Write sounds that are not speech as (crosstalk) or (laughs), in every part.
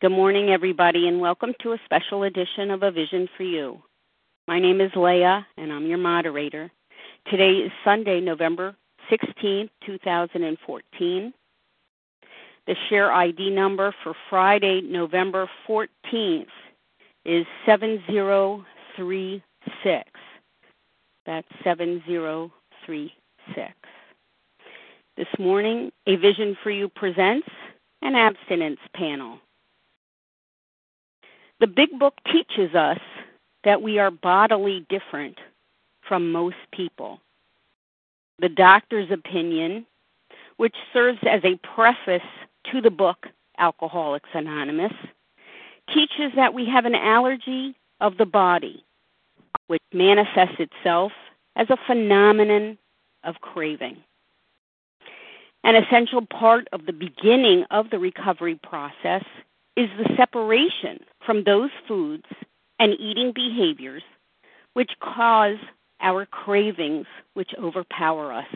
Good morning, everybody, and welcome to a special edition of A Vision for You. My name is Leah, and I'm your moderator. Today is Sunday, November 16, 2014. The share ID number for Friday, November 14th is 7036. That's 7036. This morning, A Vision for You presents an abstinence panel. The Big Book teaches us that we are bodily different from most people. The doctor's opinion, which serves as a preface to the book Alcoholics Anonymous, teaches that we have an allergy of the body, which manifests itself as a phenomenon of craving. An essential part of the beginning of the recovery process is the separation from those foods and eating behaviors which cause our cravings which overpower us.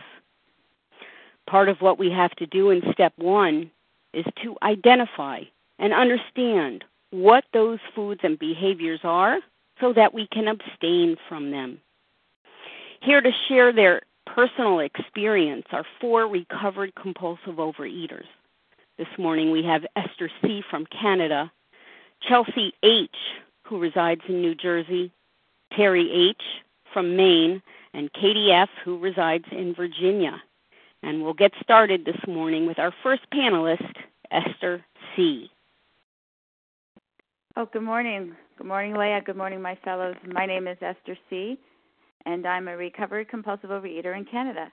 Part of what we have to do in step one is to identify and understand what those foods and behaviors are so that we can abstain from them. Here to share their personal experience are four recovered compulsive overeaters. This morning we have Esther C. from Canada, Chelsea H., who resides in New Jersey, Terry H. from Maine, and Katie F., who resides in Virginia. And we'll get started this morning with our first panelist, Esther C. Oh, good morning. Good morning, Leah. Good morning, my fellows. My name is Esther C and I'm a recovered compulsive overeater in Canada.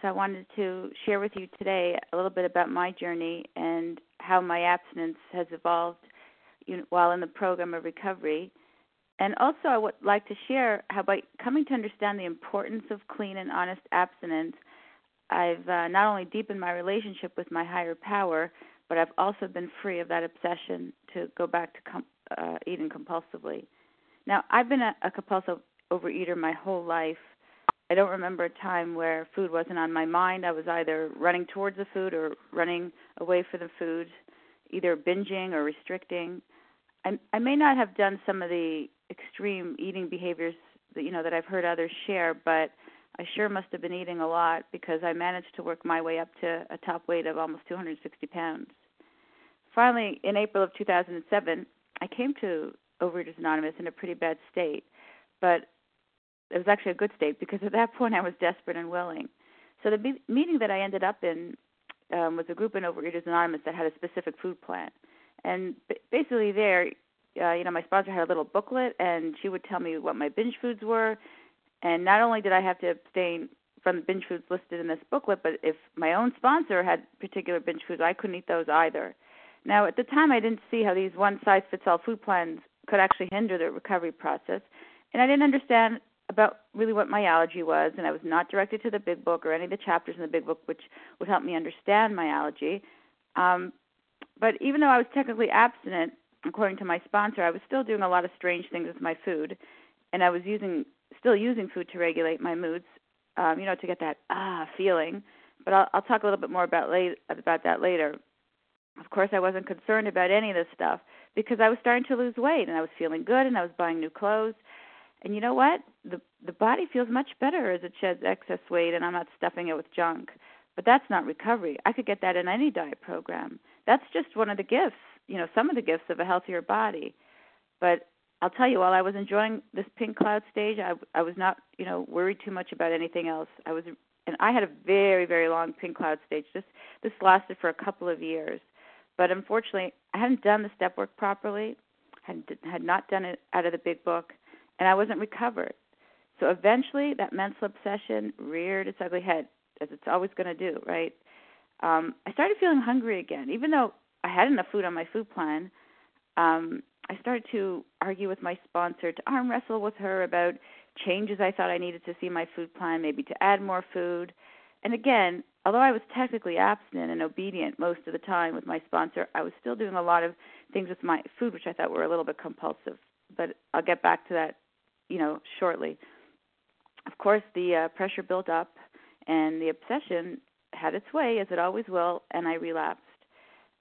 So I wanted to share with you today a little bit about my journey and how my abstinence has evolved while in the program of recovery. And also, I would like to share how, by coming to understand the importance of clean and honest abstinence, I've uh, not only deepened my relationship with my higher power, but I've also been free of that obsession to go back to com- uh, eating compulsively. Now, I've been a, a compulsive overeater my whole life. I don't remember a time where food wasn't on my mind. I was either running towards the food or running away from the food, either binging or restricting. I, I may not have done some of the extreme eating behaviors that you know that I've heard others share, but I sure must have been eating a lot because I managed to work my way up to a top weight of almost 260 pounds. Finally, in April of 2007, I came to Overeaters Anonymous in a pretty bad state, but it was actually a good state because at that (laughs) point I was desperate and willing. So the be- meeting that I ended up in um, was a group in Overeaters Anonymous that had a specific food plan, and basically there, uh, you know, my sponsor had a little booklet, and she would tell me what my binge foods were, and not only did I have to abstain from the binge foods listed in this booklet, but if my own sponsor had particular binge foods, I couldn't eat those either. Now, at the time, I didn't see how these one size fits all food plans could actually hinder the recovery process, and I didn't understand about really what my allergy was, and I was not directed to the big book or any of the chapters in the big book, which would help me understand my allergy. Um, but even though I was technically abstinent, according to my sponsor, I was still doing a lot of strange things with my food, and I was using still using food to regulate my moods, um, you know, to get that ah feeling. But I'll, I'll talk a little bit more about late, about that later. Of course, I wasn't concerned about any of this stuff because I was starting to lose weight and I was feeling good and I was buying new clothes and you know what? The the body feels much better as it sheds excess weight and I'm not stuffing it with junk. But that's not recovery. I could get that in any diet program. That's just one of the gifts, you know, some of the gifts of a healthier body. But I'll tell you, while I was enjoying this pink cloud stage, I I was not, you know, worried too much about anything else. I was and I had a very very long pink cloud stage. This this lasted for a couple of years. But unfortunately, I hadn't done the step work properly. Had had not done it out of the big book and I wasn't recovered. So eventually, that mental obsession reared its ugly head, as it's always going to do, right? Um, I started feeling hungry again, even though I had enough food on my food plan. Um, I started to argue with my sponsor, to arm wrestle with her about changes I thought I needed to see my food plan, maybe to add more food. And again, although I was technically abstinent and obedient most of the time with my sponsor, I was still doing a lot of things with my food which I thought were a little bit compulsive. But I'll get back to that you know, shortly. Of course, the uh, pressure built up, and the obsession had its way, as it always will, and I relapsed.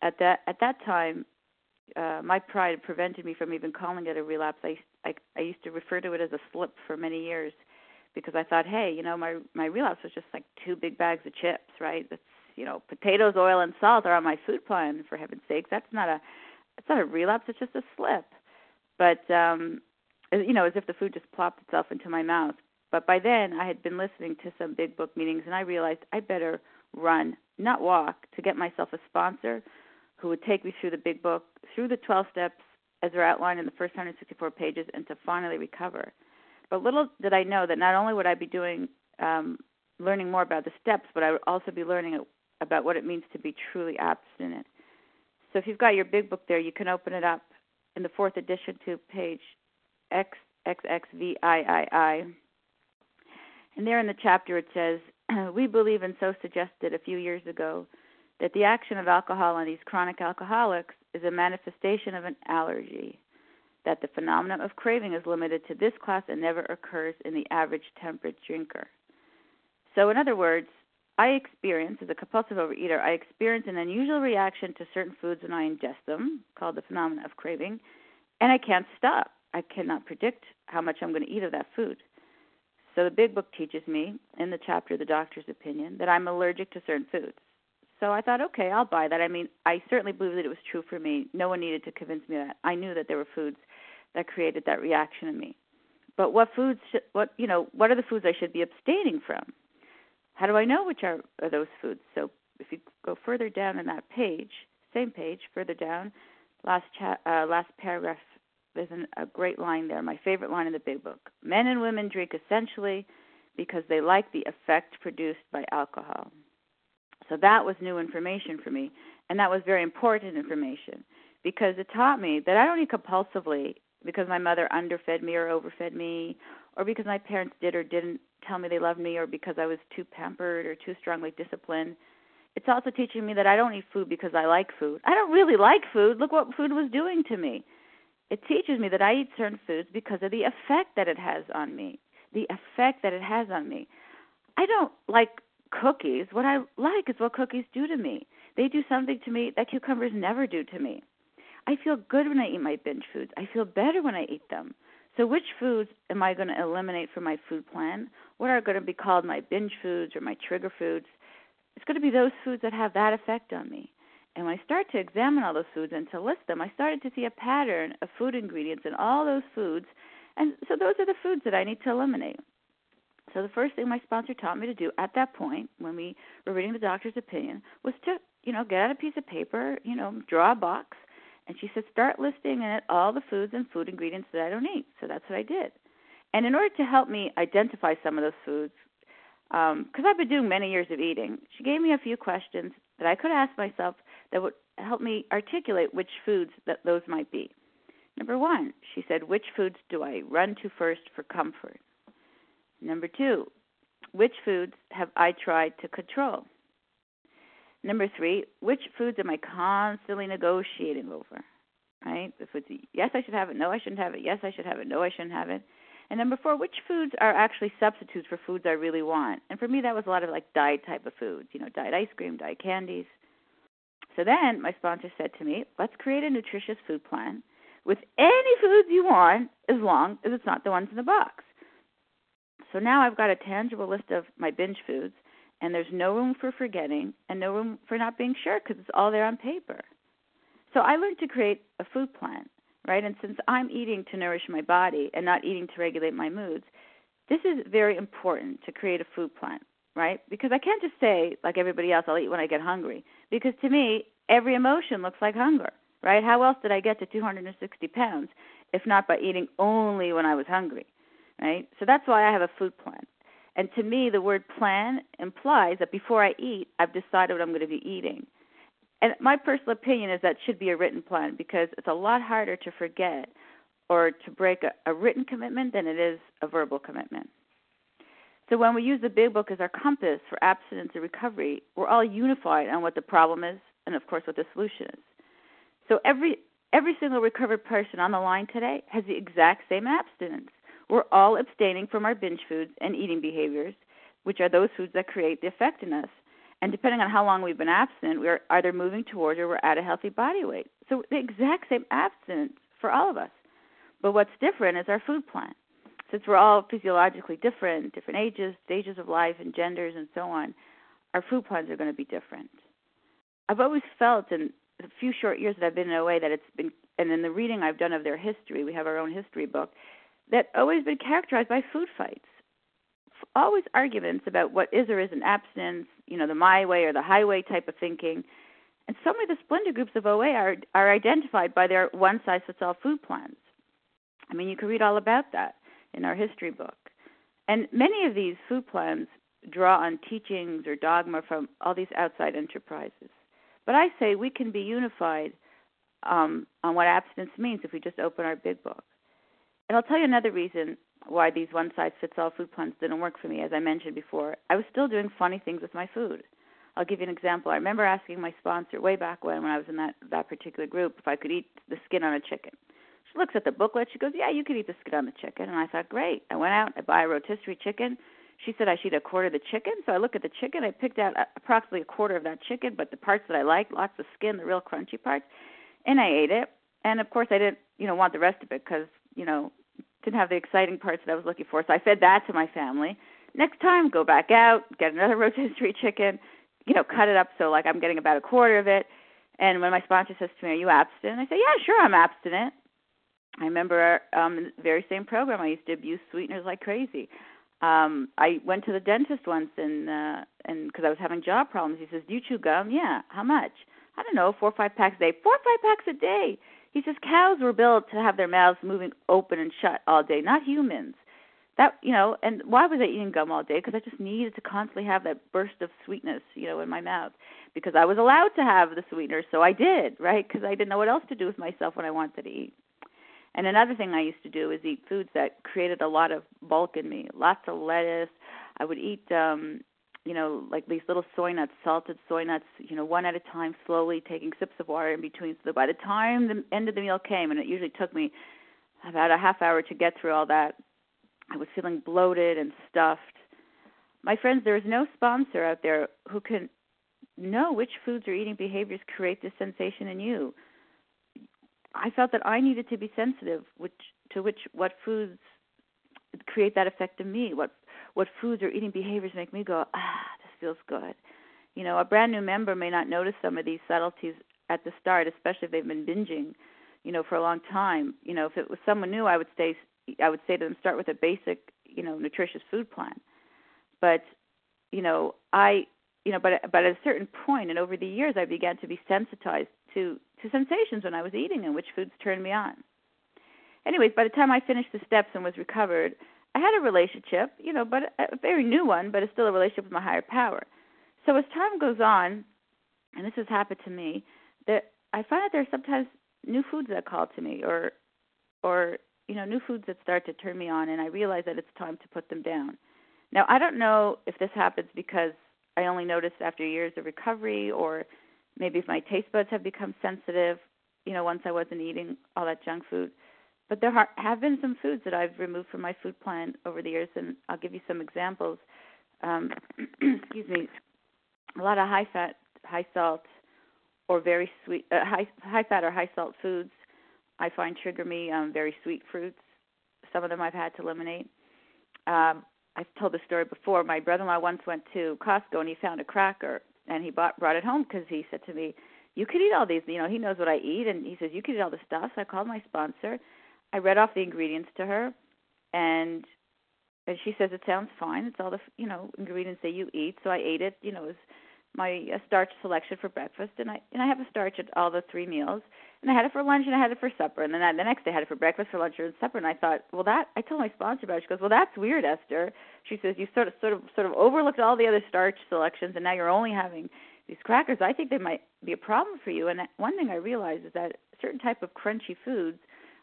At that at that time, uh, my pride prevented me from even calling it a relapse. I, I I used to refer to it as a slip for many years because I thought, hey, you know, my my relapse was just like two big bags of chips, right? That's you know, potatoes, oil, and salt are on my food plan. For heaven's sakes, that's not a it's not a relapse. It's just a slip. But um, you know, as if the food just plopped itself into my mouth. But by then, I had been listening to some big book meetings, and I realized I better run, not walk, to get myself a sponsor who would take me through the big book, through the 12 steps as they're outlined in the first 164 pages, and to finally recover. But little did I know that not only would I be doing, um, learning more about the steps, but I would also be learning about what it means to be truly abstinent. So if you've got your big book there, you can open it up in the fourth edition to page XXXVIII. And there in the chapter it says, (clears throat) We believe and so suggested a few years ago that the action of alcohol on these chronic alcoholics is a manifestation of an allergy, that the phenomenon of craving is limited to this class and never occurs in the average temperate drinker. So, in other words, I experience, as a compulsive overeater, I experience an unusual reaction to certain foods when I ingest them, called the phenomenon of craving, and I can't stop. I cannot predict how much I'm going to eat of that food. So the big book teaches me in the chapter The Doctor's Opinion that I'm allergic to certain foods. So I thought, okay, I'll buy that. I mean, I certainly believe that it was true for me. No one needed to convince me that. I knew that there were foods that created that reaction in me. But what foods should, what you know, what are the foods I should be abstaining from? How do I know which are, are those foods? So if you go further down in that page, same page, further down, last cha- uh, last paragraph there's an, a great line there, my favorite line in the big book. Men and women drink essentially because they like the effect produced by alcohol. So that was new information for me, and that was very important information because it taught me that I don't eat compulsively because my mother underfed me or overfed me, or because my parents did or didn't tell me they loved me, or because I was too pampered or too strongly disciplined. It's also teaching me that I don't eat food because I like food. I don't really like food. Look what food was doing to me it teaches me that I eat certain foods because of the effect that it has on me. The effect that it has on me. I don't like cookies. What I like is what cookies do to me. They do something to me that cucumbers never do to me. I feel good when I eat my binge foods. I feel better when I eat them. So, which foods am I going to eliminate from my food plan? What are going to be called my binge foods or my trigger foods? It's going to be those foods that have that effect on me. And when I started to examine all those foods and to list them, I started to see a pattern of food ingredients in all those foods. And so those are the foods that I need to eliminate. So the first thing my sponsor taught me to do at that point, when we were reading the doctor's opinion, was to, you know, get out a piece of paper, you know, draw a box, and she said, start listing in it all the foods and food ingredients that I don't eat. So that's what I did. And in order to help me identify some of those foods, because um, I've been doing many years of eating, she gave me a few questions that I could ask myself that would help me articulate which foods that those might be. Number one, she said, which foods do I run to first for comfort? Number two, which foods have I tried to control? Number three, which foods am I constantly negotiating over? Right? The foods, yes, I should have it. No, I shouldn't have it. Yes, I should have it. No, I shouldn't have it. And number four, which foods are actually substitutes for foods I really want? And for me, that was a lot of like diet type of foods, you know, diet ice cream, diet candies. So then my sponsor said to me, let's create a nutritious food plan with any foods you want as long as it's not the ones in the box. So now I've got a tangible list of my binge foods, and there's no room for forgetting and no room for not being sure because it's all there on paper. So I learned to create a food plan right? And since I'm eating to nourish my body and not eating to regulate my moods, this is very important to create a food plan, right? Because I can't just say, like everybody else, I'll eat when I get hungry. Because to me, every emotion looks like hunger, right? How else did I get to 260 pounds if not by eating only when I was hungry, right? So that's why I have a food plan. And to me, the word plan implies that before I eat, I've decided what I'm going to be eating and my personal opinion is that should be a written plan because it's a lot harder to forget or to break a, a written commitment than it is a verbal commitment. So when we use the big book as our compass for abstinence and recovery, we're all unified on what the problem is and of course what the solution is. So every every single recovered person on the line today has the exact same abstinence. We're all abstaining from our binge foods and eating behaviors, which are those foods that create the effect in us. And depending on how long we've been abstinent, we're either moving towards or we're at a healthy body weight. So the exact same abstinence for all of us. But what's different is our food plan. Since we're all physiologically different, different ages, stages of life, and genders, and so on, our food plans are going to be different. I've always felt in the few short years that I've been in OA that it's been, and in the reading I've done of their history, we have our own history book, that always been characterized by food fights. Always arguments about what is or isn't abstinence, you know, the my way or the highway type of thinking. And so many of the splendor groups of OA are are identified by their one size fits all food plans. I mean, you can read all about that in our history book. And many of these food plans draw on teachings or dogma from all these outside enterprises. But I say we can be unified um, on what abstinence means if we just open our big book. And I'll tell you another reason why these one size fits all food plans didn't work for me. As I mentioned before, I was still doing funny things with my food. I'll give you an example. I remember asking my sponsor way back when, when I was in that that particular group, if I could eat the skin on a chicken. She looks at the booklet. She goes, "Yeah, you could eat the skin on the chicken." And I thought, "Great." I went out. I buy a rotisserie chicken. She said I should eat a quarter of the chicken. So I look at the chicken. I picked out uh, approximately a quarter of that chicken, but the parts that I like, lots of skin, the real crunchy parts, and I ate it. And of course, I didn't, you know, want the rest of it because, you know, didn't have the exciting parts that I was looking for. So I fed that to my family. Next time, go back out, get another (laughs) rotisserie chicken, you know, cut it up so like I'm getting about a quarter of it. And when my sponsor says to me, "Are you abstinent?" I say, "Yeah, sure, I'm abstinent." I remember um, very same program, I used to abuse sweeteners like crazy. Um, I went to the dentist once, and uh, and because I was having jaw problems, he says, "Do you chew gum?" Yeah. How much? I don't know, four or five packs a day. Four or five packs a day. He says cows were built to have their mouths moving open and shut all day, not humans. That you know, and why was I eating gum all day? Because I just needed to constantly have that burst of sweetness, you know, in my mouth. Because I was allowed to have the sweetener, so I did, right? Because I didn't know what else to do with myself when I wanted to eat. And another thing I used to do is eat foods that created a lot of bulk in me. Lots of lettuce. I would eat um you know, like these little soy nuts, salted soy nuts, you know, one at a time, slowly taking sips of water in between. So by the time the end of the meal came, and it usually took me about a half hour to get through all that, I was feeling bloated and stuffed. My friends, there is no sponsor out there who can know which foods or eating behaviors create this sensation in you. I felt that I needed to be sensitive which to which what foods create that effect in me, what what foods or eating behaviors make me go, ah, this feels good. You know, a brand new member may not notice some of these subtleties at the start, especially if they've been binging, you know, for a long time. You know, if it was someone new, I would say I would say to them start with a basic, you know, nutritious food plan. But, you know, I you know, but but at a certain point and over the years I began to be sensitized to to sensations when I was eating and which foods turned me on. Anyways, by the time I finished the steps and was recovered, I had a relationship, you know, but a very new one, but it's still a relationship with my higher power. So as time goes on, and this has happened to me, that I find that there are sometimes new foods that call to me, or, or you know, new foods that start to turn me on, and I realize that it's time to put them down. Now I don't know if this happens because I only notice after years of recovery, or maybe if my taste buds have become sensitive, you know, once I wasn't eating all that junk food. But there are, have been some foods that I've removed from my food plan over the years, and I'll give you some examples. Um, (clears throat) excuse me, a lot of high fat, high salt, or very sweet, uh, high high fat or high salt foods. I find trigger me. Um, very sweet fruits. Some of them I've had to eliminate. Um, I've told the story before. My brother-in-law once went to Costco and he found a cracker and he bought brought it home because he said to me, "You could eat all these. You know, he knows what I eat." And he says, "You could eat all this stuff." So I called my sponsor I read off the ingredients to her, and and she says it sounds fine. It's all the you know ingredients that you eat. So I ate it. You know, it was my starch selection for breakfast, and I and I have a starch at all the three meals. And I had it for lunch, and I had it for supper, and then I, the next day I had it for breakfast, for lunch, and supper. And I thought, well, that I told my sponsor about it. She goes, well, that's weird, Esther. She says you sort of sort of sort of overlooked all the other starch selections, and now you're only having these crackers. I think they might be a problem for you. And one thing I realized is that certain type of crunchy foods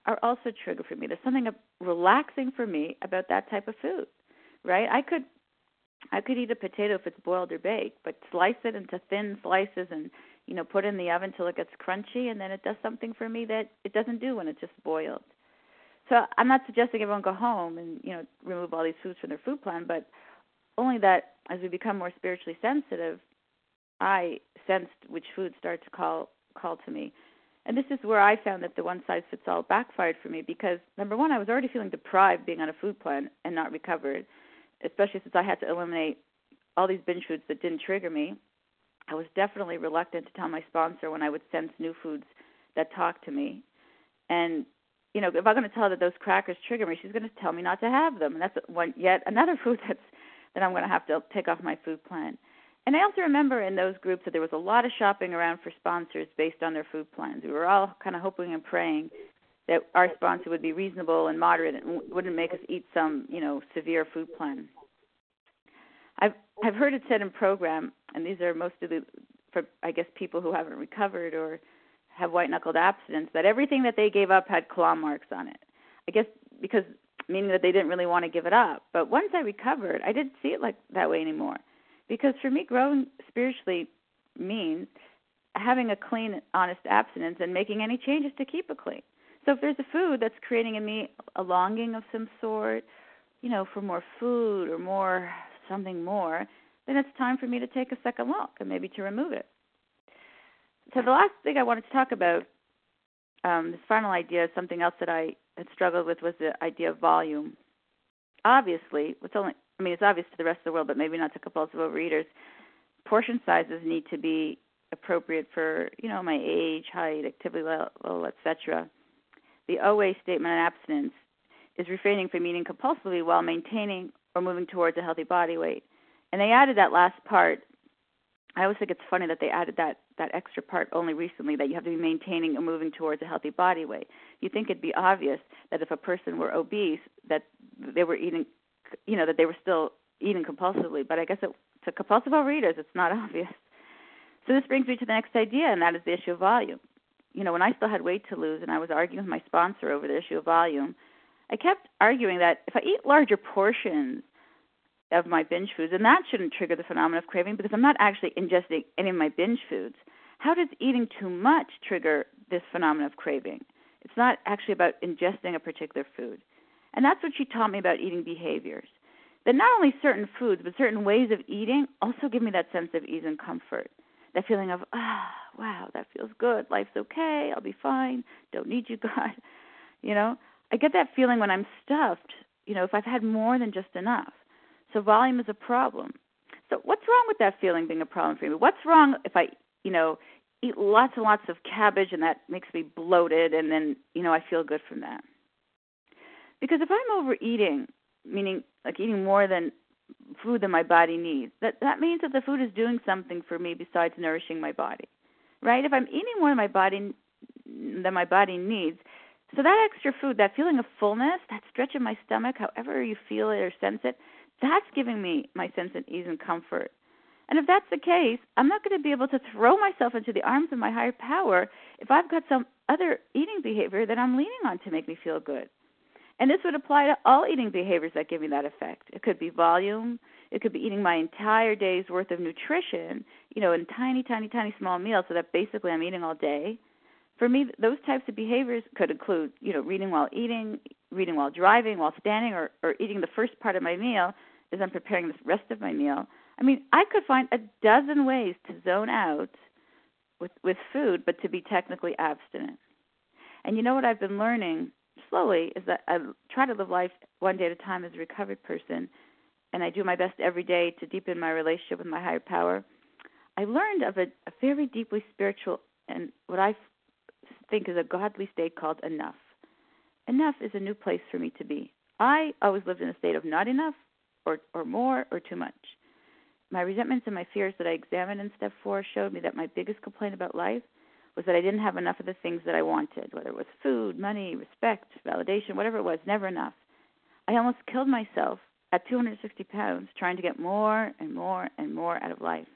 are also trigger for me. There's something relaxing for me about that type of food, right? I could I could eat a potato if it's boiled or baked, but slice it into thin slices and you know put it in the oven till it gets crunchy, and then it does something for me that it doesn't do when it's just boiled. So I'm not suggesting everyone go home and you know remove all these foods from their food plan, but only that as we become more spiritually sensitive, I sensed which foods start to call call to me And this is where I found that the one size fits all backfired for me because number one, I was already feeling deprived being on a food plan and not recovered, especially since I had to eliminate all these binge foods that didn't trigger me. I was definitely reluctant to tell my sponsor when I would sense new foods that talked to me. And you know, if I'm going to tell her that those crackers trigger me, she's going to tell me not to have them, and that's one yet another (laughs) food that's that I'm going to have to take off my food plan. And I also remember in those groups that there was a lot of shopping around for sponsors based on their food plans. We were all kind of hoping and praying that our sponsor would be reasonable and moderate and wouldn't make us eat some, you know, severe food plan. I've I've heard it said in program, and these are most of the, for I guess people who haven't recovered or have white knuckled abstinence, that everything that they gave up had claw marks on it. I guess because meaning that they didn't really want to give it up. But once I recovered, I didn't see it like that way anymore. Because for me, growing spiritually means having a clean, honest abstinence and making any changes to keep it clean. So if there's a food that's creating in me a longing of some sort, you know, for more food or more something more, then it's time for me to take a second look and maybe to remove it. So the last thing I wanted to talk about, um, this final idea, is something else that I had struggled with was the idea of volume. Obviously, it's only I mean it's obvious to the rest of the world, but maybe not to compulsive overeaters. Portion sizes need to be appropriate for you know my age, height, activity level, etc. The OA statement on abstinence is refraining from eating compulsively while maintaining or moving towards a healthy body weight. And they added that last part. I always think it's funny that they added that that extra part only recently that you have to be maintaining or moving towards a healthy body weight. You think it'd be obvious that if a person were obese that they were eating you know that they were still eating compulsively, but I guess it, to compulsive readers it's not (laughs) obvious. So this brings me to the next idea and that is the issue of volume. You know, when I still had weight to lose and I was arguing with my sponsor over the issue of volume, I kept arguing that if I eat larger portions of my binge foods, and that shouldn't trigger the phenomenon of craving because I'm not actually ingesting any of my binge foods. How does eating too much trigger this phenomenon of craving? It's not actually about ingesting a particular food. And that's what she taught me about eating behaviors. That not only certain foods, but certain ways of eating also give me that sense of ease and comfort. That feeling of, ah, wow, that feels good. Life's okay. I'll be fine. Don't need you, (laughs) God. You know, I get that feeling when I'm stuffed, you know, if I've had more than just enough. So volume is a problem. So what's wrong with that feeling being a problem for me? What's wrong if I, you know, eat lots and lots of cabbage and that makes me bloated and then, you know, I feel good from that? Because if I'm overeating, meaning like eating more than food that my body needs, that that means that the food is doing something for me besides nourishing my body. Right? If I'm eating more than my body than my body needs, so that extra food, that feeling of fullness, that stretch in my stomach, however you feel it or sense it, that's giving me my sense of ease and comfort. And if that's the case, I'm not going to be able to throw myself into the arms of my higher power if I've got some other eating behavior that I'm leaning on to make me feel good. And this would apply to all eating behaviors that give me that effect. It could be volume, it could be eating my entire day's worth of nutrition, you know, in tiny, tiny, tiny small meals so that basically I'm eating all day. For me, those types of behaviors could include, you know, reading while eating, reading while driving, while standing, or, or eating the first part of my meal as I'm preparing the rest of my meal. I mean, I could find a dozen ways to zone out with with food, but to be technically abstinent. And you know what I've been learning slowly is that I try to live life one day at a time as a recovered person, and I do my best every day to deepen my relationship with my higher power. I learned of a, a very deeply spiritual and what I think is a godly state called enough. Enough is a new place for me to be. I always lived in a state of not enough or, or more or too much. My resentments and my fears that I examined in step four showed me that my biggest complaint about life was that I didn't have enough of the things that I wanted, whether it was food, money, respect, validation, whatever it was, never enough. I almost killed myself at 260 pounds trying to get more and more and more out of life.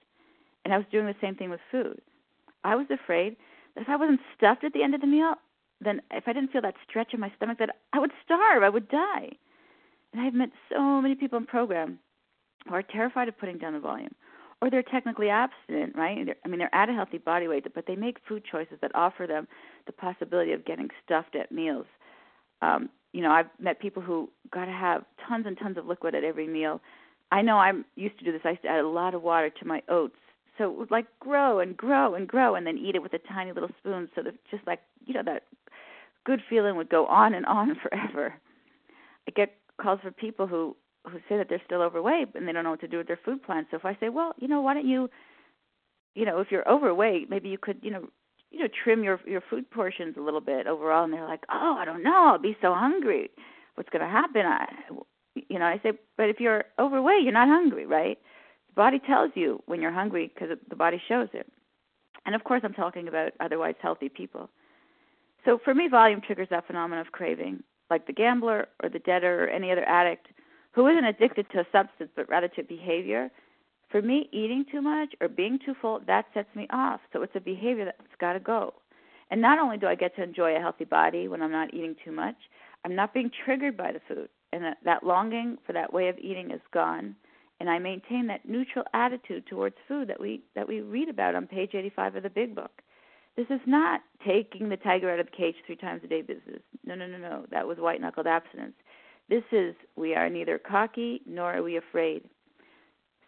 And I was doing the same thing with food. I was afraid that if I wasn't stuffed at the end of the meal, then if I didn't feel that stretch in my stomach, that I would starve, I would die. And I've met so many people in program who are terrified of putting down the volume, or they're technically abstinent, right? They're, I mean, they're at a healthy body weight, but they make food choices that offer them the possibility of getting stuffed at meals. Um, you know, I've met people who got to have tons and tons of liquid at every meal. I know I'm used to do this. I used to add a lot of water to my oats So it would like grow and grow and grow, and then eat it with a tiny little spoon, so that just like you know that good feeling would go on and on (laughs) forever. I get calls for people who who say that they're still overweight and they don't know what to do with their food plan. So if I say, well, you know, why don't you, you know, if you're overweight, maybe you could, you know, you know, trim your your food portions a little bit overall. And they're like, oh, I don't know, I'll be so hungry. What's going to happen? I, you know, I say, but if you're overweight, you're not hungry, right? The body tells you when you're hungry because the body shows it. And of course, I'm talking about otherwise healthy people. So for me, volume triggers that phenomenon of craving, like the gambler or the debtor or any other addict who isn't addicted to a substance but rather to behavior. For me, eating too much or being too full, that sets me off. So it's a behavior that's got to go. And not only do I get to enjoy a healthy body when I'm not eating too much, I'm not being triggered by the food. And that, that longing for that way of eating is gone. And I maintain that neutral attitude towards food that we that we read about on page 85 of the Big Book. This is not taking the tiger out of the cage three times a day business. No, no, no, no. That was white knuckled abstinence. This is we are neither cocky nor are we afraid.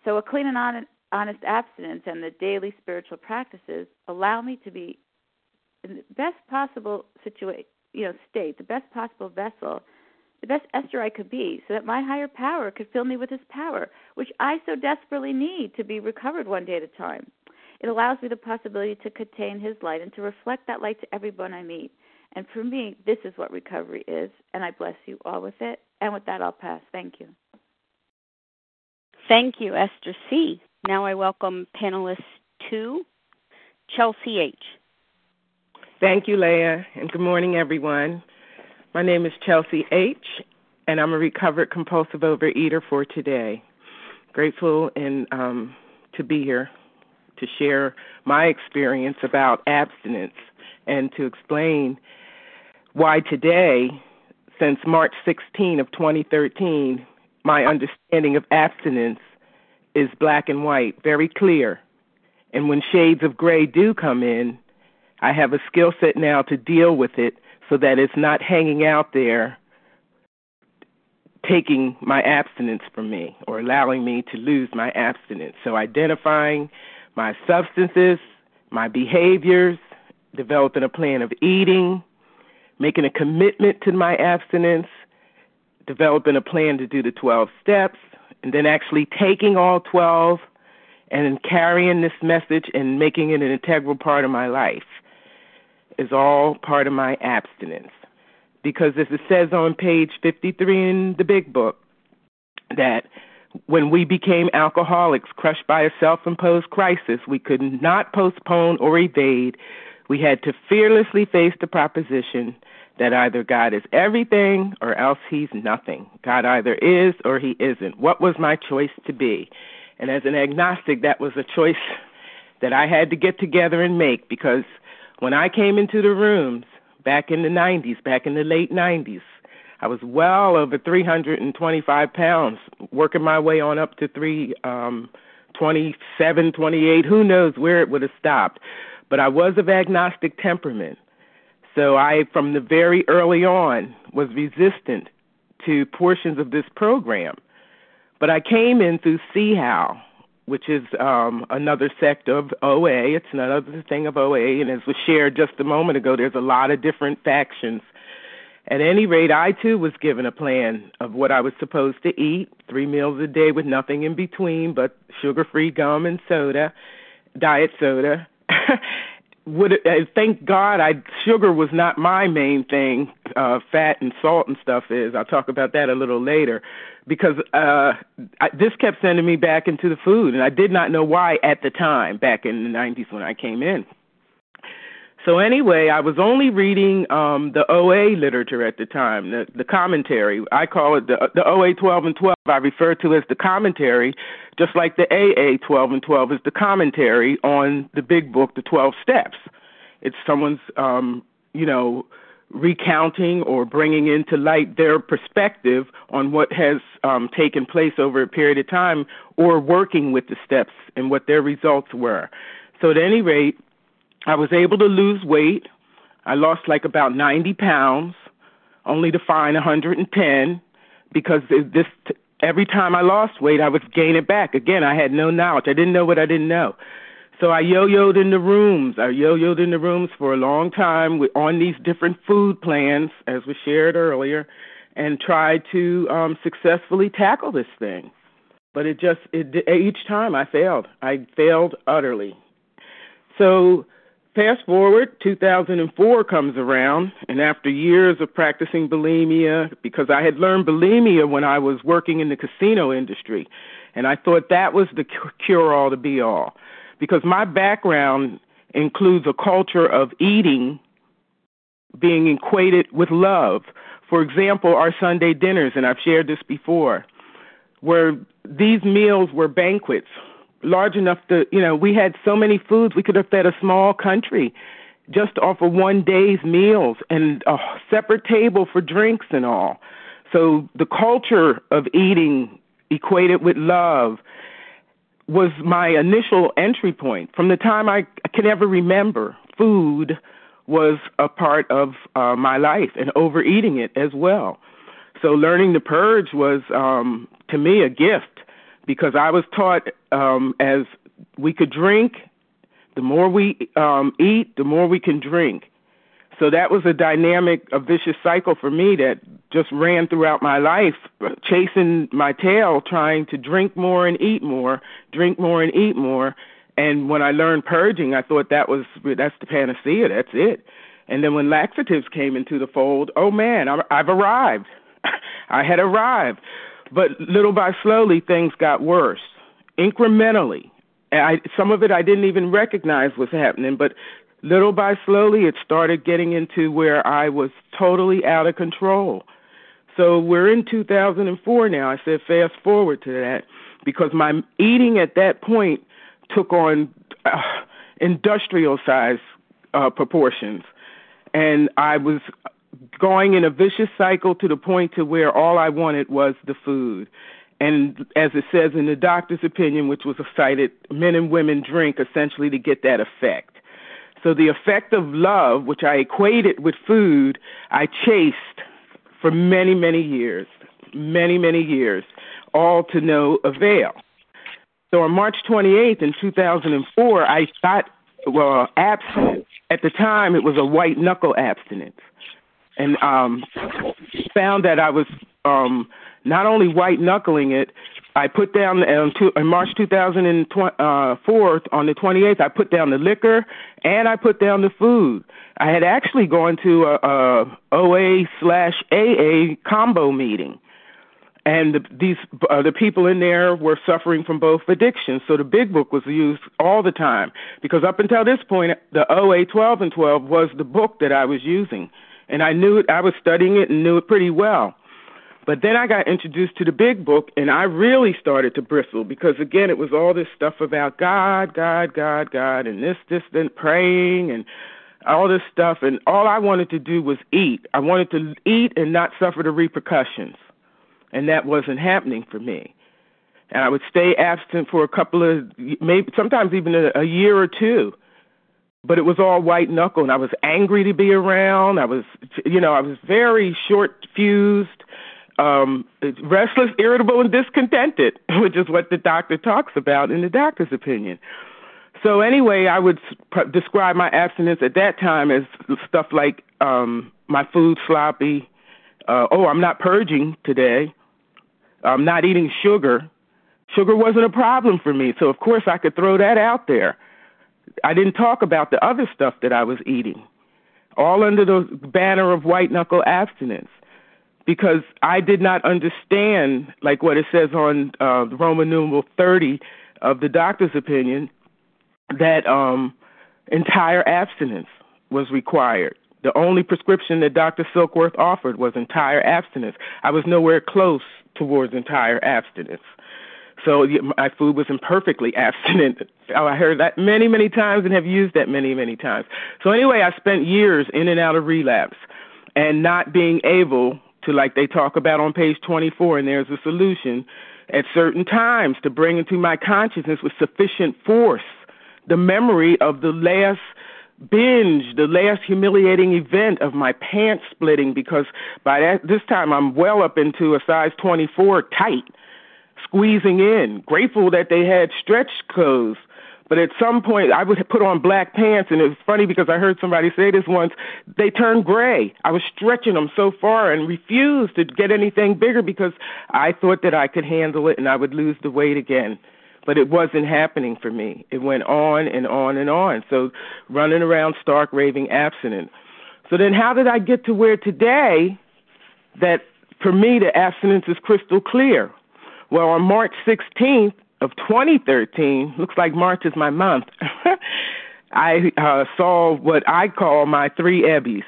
So a clean and honest abstinence and the daily spiritual practices allow me to be in the best possible situation, you know, state, the best possible vessel, the best Esther I could be, so that my higher power could fill me with His power, which I so desperately need to be recovered one day at a time. It allows me the possibility to contain His light and to reflect that light to everyone I meet. And for me, this is what recovery is, and I bless you all with it. And with that, I'll pass. Thank you. Thank you, Esther C. Now I welcome panelist two, Chelsea H. Thank you, Leah, and good morning, everyone. My name is Chelsea H., and I'm a recovered compulsive overeater for today. Grateful and um, to be here to share my experience about abstinence and to explain why today, since March 16 of 2013, my understanding of abstinence is black and white, very clear. And when shades of gray do come in, I have a skill set now to deal with it so that it's not hanging out there taking my abstinence from me or allowing me to lose my abstinence. So identifying my substances, my behaviors, developing a plan of eating, making a commitment to my abstinence, developing a plan to do the 12 steps, and then actually taking all 12 and carrying this message and making it an integral part of my life is all part of my abstinence. Because as it says on page 53 in the big book, that when we became alcoholics, crushed by a self imposed crisis, we could not postpone or evade we had to fearlessly face the proposition that either God is everything or else he's nothing. God either is or he isn't. What was my choice to be? And as an agnostic, that was a choice that I had to get together and make because when I came into the rooms back in the 90s, back in the late 90s, I was well over 325 pounds, working my way on up to three, um, 27, 28. Who knows where it would have stopped? but I was of agnostic temperament. So I, from the very early on, was resistant to portions of this program. But I came in through CHOW, which is um, another sect of OA. It's another thing of OA, and as was shared just a moment ago, there's a lot of different factions. At any rate, I too was given a plan of what I was supposed to eat three meals a day with nothing in between but sugar free gum and soda, diet soda. (laughs) would it, thank God I sugar was not my main thing. Uh, fat and salt and stuff is. I'll talk about that a little later, because uh, I, this kept sending me back into the food, and I did not know why at the time back in the 90s when I came in. So anyway, I was only reading um, the OA literature at the time, the, the commentary. I call it the, the OA 12 and 12. I refer to as the commentary, just like the AA 12 and 12 is the commentary on the big book, the 12 Steps. It's someone's, um, you know, recounting or bringing into light their perspective on what has um, taken place over a period of time, or working with the steps and what their results were. So at any rate I was able to lose weight. I lost like about 90 pounds, only to find 110 because this every time I lost weight, I would gain it back. Again, I had no knowledge. I didn't know what I didn't know. So I yo-yoed in the rooms. I yo-yoed in the rooms for a long time on these different food plans, as was shared earlier, and tried to um, successfully tackle this thing. But it just it each time I failed. I failed utterly. So fast forward, 2004 comes around, and after years of practicing bulimia, because I had learned bulimia when I was working in the casino industry, and I thought that was the cure all to be all because my background includes a culture of eating being equated with love. For example, our Sunday dinners, and I've shared this before, where these meals were banquets large enough to, you know, we had so many foods we could have fed a small country just off of one day's meals and a separate table for drinks and all. So the culture of eating equated with love was my initial entry point. From the time I can ever remember, food was a part of uh, my life and overeating it as well. So learning to purge was um, to me a gift because I was taught um, as we could drink, the more we um, eat, the more we can drink. So that was a dynamic, a vicious cycle for me that just ran throughout my life, chasing my tail, trying to drink more and eat more, drink more and eat more. And when I learned purging, I thought that was that's the panacea. That's it. And then when laxatives came into the fold, oh man, I've arrived. (laughs) I had arrived. But little by slowly, things got worse, incrementally. I, some of it I didn't even recognize was happening, but little by slowly, it started getting into where I was totally out of control. So we're in 2004 now. I said fast forward to that because my eating at that point took on uh, industrial size uh, proportions, and I was going in a vicious cycle to the point to where all I wanted was the food. And as it says in the doctor's opinion, which was cited, men and women drink essentially to get that effect. So the effect of love, which I equated with food, I chased for many, many years, many, many years, all to no avail. So on March 28th in 2004, I got well abstinence. At the time, it was a white knuckle abstinence, and um, found that I was um, not only white knuckling it, I put down um, to, in March 2004 uh, on the 28th. I put down the liquor and I put down the food. I had actually gone to a, a OA slash AA combo meeting, and the, these uh, the people in there were suffering from both addictions. So the big book was used all the time because up until this point, the OA 12 and 12 was the book that I was using, and I knew it. I was studying it and knew it pretty well. But then I got introduced to the big book and I really started to bristle because again it was all this stuff about God, God, God, God and this, this, then praying and all this stuff and all I wanted to do was eat. I wanted to eat and not suffer the repercussions. And that wasn't happening for me. And I would stay absent for a couple of maybe sometimes even a, a year or two. But it was all white knuckle and I was angry to be around. I was you know, I was very short fused um, restless, irritable, and discontented, (laughs) which is what the doctor talks about in the doctor's opinion. So anyway, I would describe my abstinence at that time as stuff like um, my food sloppy. Uh, oh, I'm not purging today. I'm not eating sugar. Sugar wasn't a problem for me, so of course I could throw that out there. I didn't talk about the other stuff that I was eating, all under the banner of white knuckle abstinence because I did not understand, like what it says on uh, Roman numeral 30 of the doctor's opinion, that um, entire abstinence was required. The only prescription that Dr. Silkworth offered was entire abstinence. I was nowhere close towards entire abstinence. So my food was imperfectly (laughs) abstinent. Oh, I heard that many, many times and have used that many, many times. So anyway, I spent years in and out of relapse and not being able to like they talk about on page 24 and there's a solution at certain times to bring into my consciousness with sufficient force the memory of the last binge, the last humiliating event of my pants splitting because by that, this time I'm well up into a size 24 tight, squeezing in, grateful that they had stretch clothes, But at some point, I would put on black pants, and it was funny because I heard somebody say this once. They turned gray. I was stretching them so far and refused to get anything bigger because I thought that I could handle it and I would lose the weight again. But it wasn't happening for me. It went on and on and on. So running around stark raving abstinent. So then, how did I get to where today that for me the abstinence is crystal clear? Well, on March 16th, of 2013, looks like March is my month, (laughs) I uh, saw what I call my three Ebbies.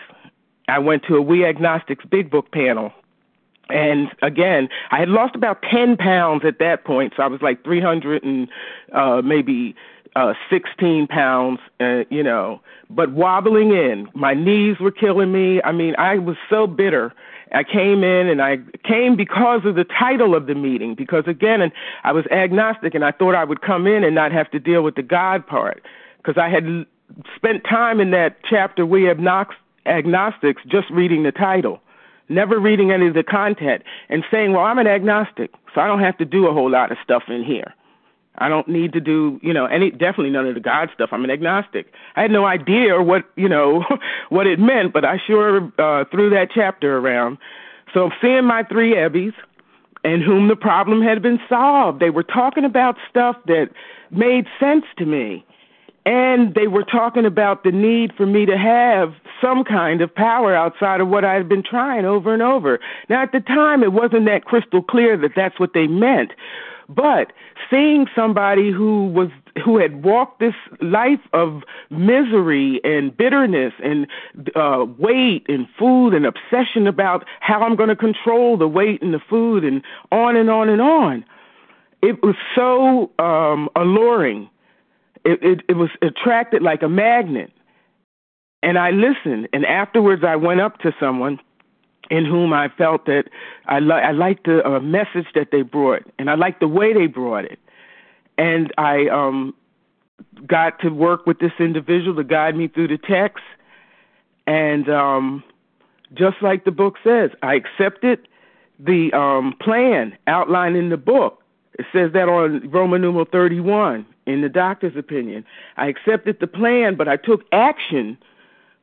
I went to a We Agnostics Big Book panel. And again, I had lost about 10 pounds at that point, so I was like 300 and uh, maybe uh, 16 pounds, uh, you know, but wobbling in. My knees were killing me. I mean, I was so bitter I came in and I came because of the title of the meeting, because again, and I was agnostic and I thought I would come in and not have to deal with the God part, because I had spent time in that chapter, We have Agnostics, just reading the title, never reading any of the content, and saying, well, I'm an agnostic, so I don't have to do a whole lot of stuff in here. I don't need to do, you know, any definitely none of the God stuff. I'm an agnostic. I had no idea what, you know, (laughs) what it meant, but I sure uh, threw that chapter around. So I'm seeing my three Ebbies, and whom the problem had been solved. They were talking about stuff that made sense to me. And they were talking about the need for me to have some kind of power outside of what I had been trying over and over. Now, at the time, it wasn't that crystal clear that that's what they meant. But seeing somebody who was who had walked this life of misery and bitterness and uh, weight and food and obsession about how I'm going to control the weight and the food and on and on and on, it was so um, alluring. It, it, it was attracted like a magnet. And I listened, and afterwards I went up to someone in whom I felt that I, li- I liked the uh, message that they brought, and I liked the way they brought it. And I um, got to work with this individual to guide me through the text. And um, just like the book says, I accepted the um, plan outlined in the book. It says that on Roman numeral 31 in the doctor's opinion. I accepted the plan, but I took action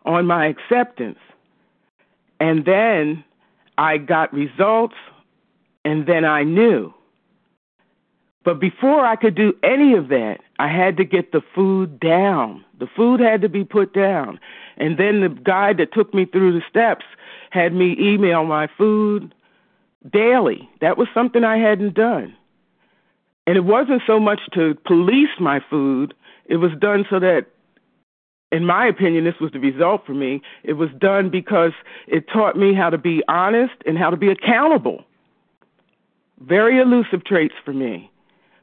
on my acceptance. And then I got results, and then I knew. But before I could do any of that, I had to get the food down. The food had to be put down. And then the guy that took me through the steps had me email my food daily. That was something I hadn't done. And it wasn't so much to police my food, it was done so that in my opinion, this was the result for me. It was done because it taught me how to be honest and how to be accountable. Very elusive traits for me.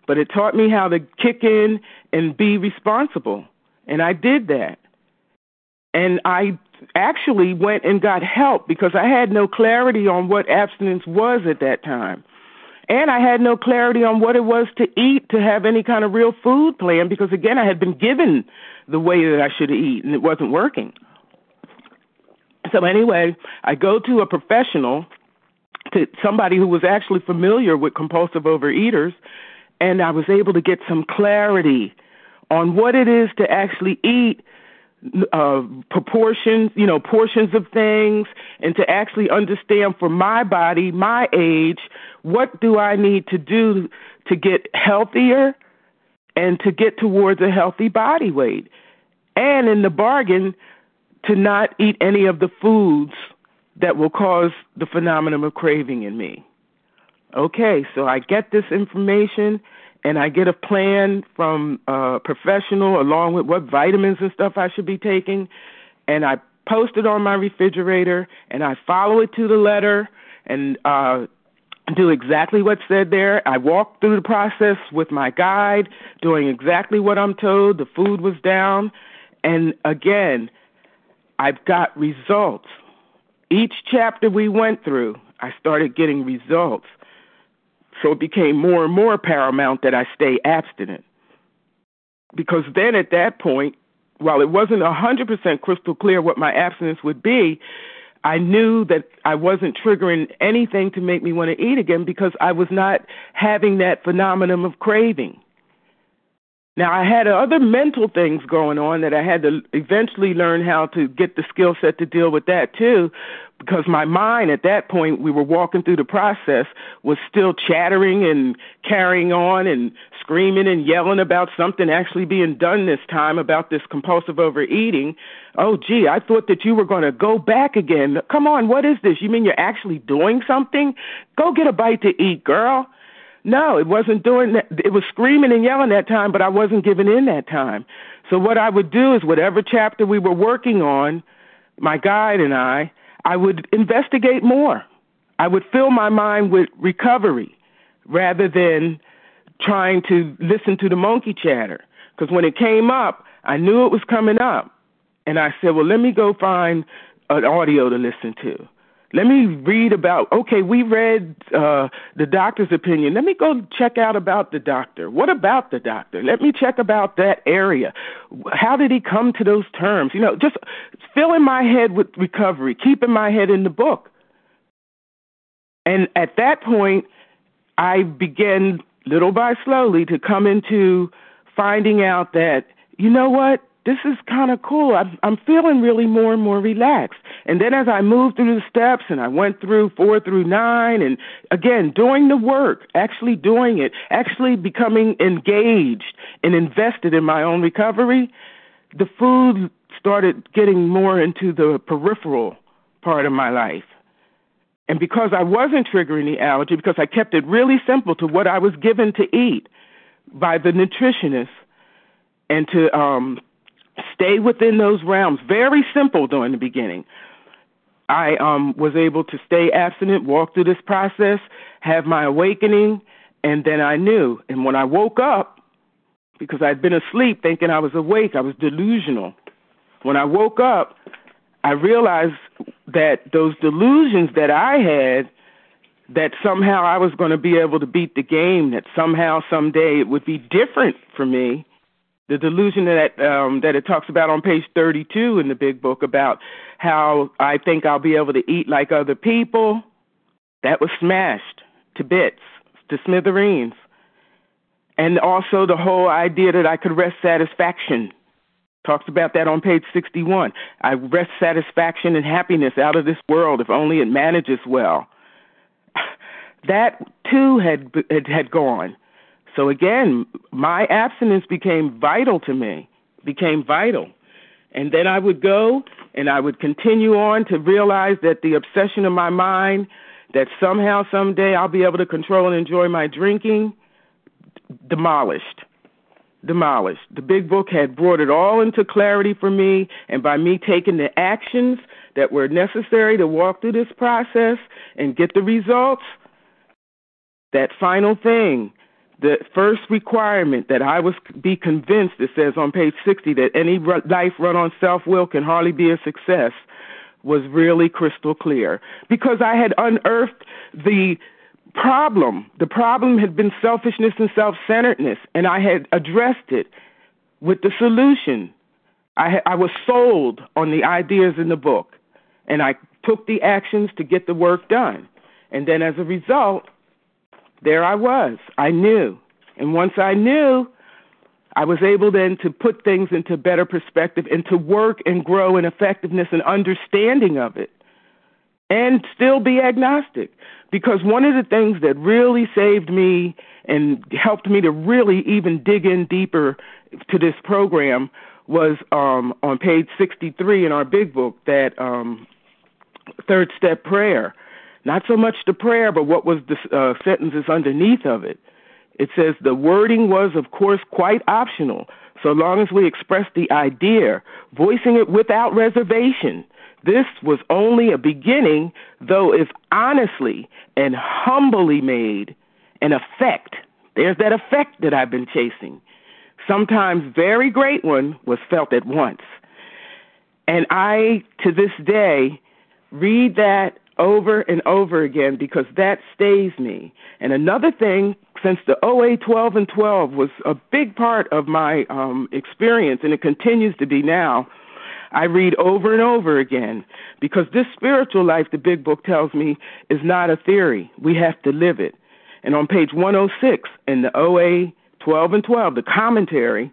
But it taught me how to kick in and be responsible. And I did that. And I actually went and got help because I had no clarity on what abstinence was at that time. And I had no clarity on what it was to eat to have any kind of real food plan because, again, I had been given the way that I should eat, and it wasn't working. So anyway, I go to a professional, to somebody who was actually familiar with compulsive overeaters, and I was able to get some clarity on what it is to actually eat uh, proportions, you know, portions of things, and to actually understand for my body, my age, what do I need to do to get healthier and to get towards a healthy body weight and in the bargain to not eat any of the foods that will cause the phenomenon of craving in me. Okay, so I get this information and I get a plan from a professional along with what vitamins and stuff I should be taking and I post it on my refrigerator and I follow it to the letter and uh do exactly what's said there. I walk through the process with my guide, doing exactly what I'm told. The food was down. And again, I've got results. Each chapter we went through, I started getting results. So it became more and more paramount that I stay abstinent. Because then at that point, while it wasn't 100% crystal clear what my abstinence would be, I knew that I wasn't triggering anything to make me want to eat again because I was not having that phenomenon of craving. Now, I had other mental things going on that I had to eventually learn how to get the skill set to deal with that too, because my mind at that point, we were walking through the process, was still chattering and carrying on and screaming and yelling about something actually being done this time about this compulsive overeating. Oh, gee, I thought that you were going to go back again. Come on, what is this? You mean you're actually doing something? Go get a bite to eat, girl. No, it wasn't doing that. It was screaming and yelling that time, but I wasn't giving in that time. So what I would do is whatever chapter we were working on, my guide and I, I would investigate more. I would fill my mind with recovery rather than trying to listen to the monkey chatter. Because when it came up, I knew it was coming up. And I said, well, let me go find an audio to listen to. Let me read about, okay, we read uh, the doctor's opinion. Let me go check out about the doctor. What about the doctor? Let me check about that area. How did he come to those terms? You know, just filling my head with recovery, keeping my head in the book. And at that point, I began little by slowly to come into finding out that, you know what? This is kind of cool. I'm, I'm feeling really more and more relaxed. And then as I moved through the steps and I went through four through nine, and again, doing the work, actually doing it, actually becoming engaged and invested in my own recovery, the food started getting more into the peripheral part of my life. And because I wasn't triggering the allergy, because I kept it really simple to what I was given to eat by the nutritionist, and to um, stay within those realms. Very simple during the beginning. I um, was able to stay abstinent, walk through this process, have my awakening, and then I knew. And when I woke up, because I'd been asleep thinking I was awake, I was delusional. When I woke up, I realized that those delusions that I had, that somehow I was going to be able to beat the game, that somehow someday it would be different for me, the delusion that um, that it talks about on page 32 in the big book about how I think I'll be able to eat like other people, that was smashed to bits, to smithereens. And also the whole idea that I could wrest satisfaction. Talks about that on page 61. I wrest satisfaction and happiness out of this world if only it manages well. (sighs) That too had had, had gone. So again, my abstinence became vital to me, became vital. And then I would go and I would continue on to realize that the obsession of my mind that somehow, someday I'll be able to control and enjoy my drinking, demolished. Demolished. The big book had brought it all into clarity for me, and by me taking the actions that were necessary to walk through this process and get the results, that final thing the first requirement that I was be convinced, it says on page 60, that any life run on self will can hardly be a success, was really crystal clear. Because I had unearthed the problem. The problem had been selfishness and self centeredness, and I had addressed it with the solution. I, I was sold on the ideas in the book, and I took the actions to get the work done. And then as a result, there I was. I knew. And once I knew, I was able then to put things into better perspective and to work and grow in effectiveness and understanding of it and still be agnostic. Because one of the things that really saved me and helped me to really even dig in deeper to this program was um, on page 63 in our big book, that um, third step prayer. Not so much the prayer, but what was the uh, sentences underneath of it. It says the wording was, of course, quite optional, so long as we expressed the idea, voicing it without reservation. This was only a beginning, though if honestly and humbly made, an effect. There's that effect that I've been chasing. Sometimes very great one was felt at once. And I, to this day, read that over and over again because that stays me. And another thing, since the OA 12 and 12 was a big part of my um, experience, and it continues to be now, I read over and over again because this spiritual life, the big book tells me, is not a theory. We have to live it. And on page 106 in the OA 12 and 12, the commentary,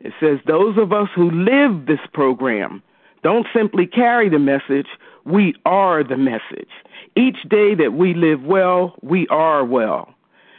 it says, Those of us who live this program don't simply carry the message, we are the message. Each day that we live well, we are well.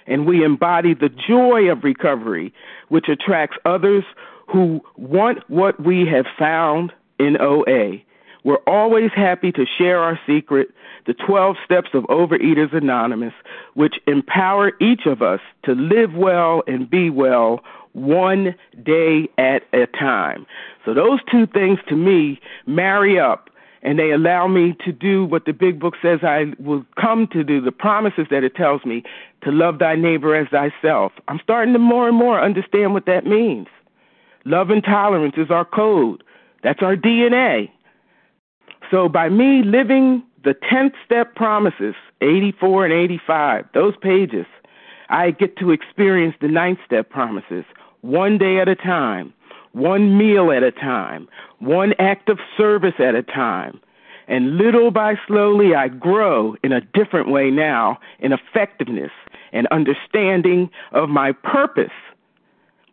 And we embody the joy of recovery, which attracts others who want what we have found in OA. We're always happy to share our secret, the 12 steps of Overeaters Anonymous, which empower each of us to live well and be well one day at a time. So those two things to me marry up and they allow me to do what the big book says I will come to do, the promises that it tells me to love thy neighbor as thyself. I'm starting to more and more understand what that means. Love and tolerance is our code. That's our DNA. So by me living the 10th step promises, 84 and 85, those pages, I get to experience the ninth step promises one day at a time, one meal at a time, one act of service at a time. And little by slowly, I grow in a different way now in effectiveness and understanding of my purpose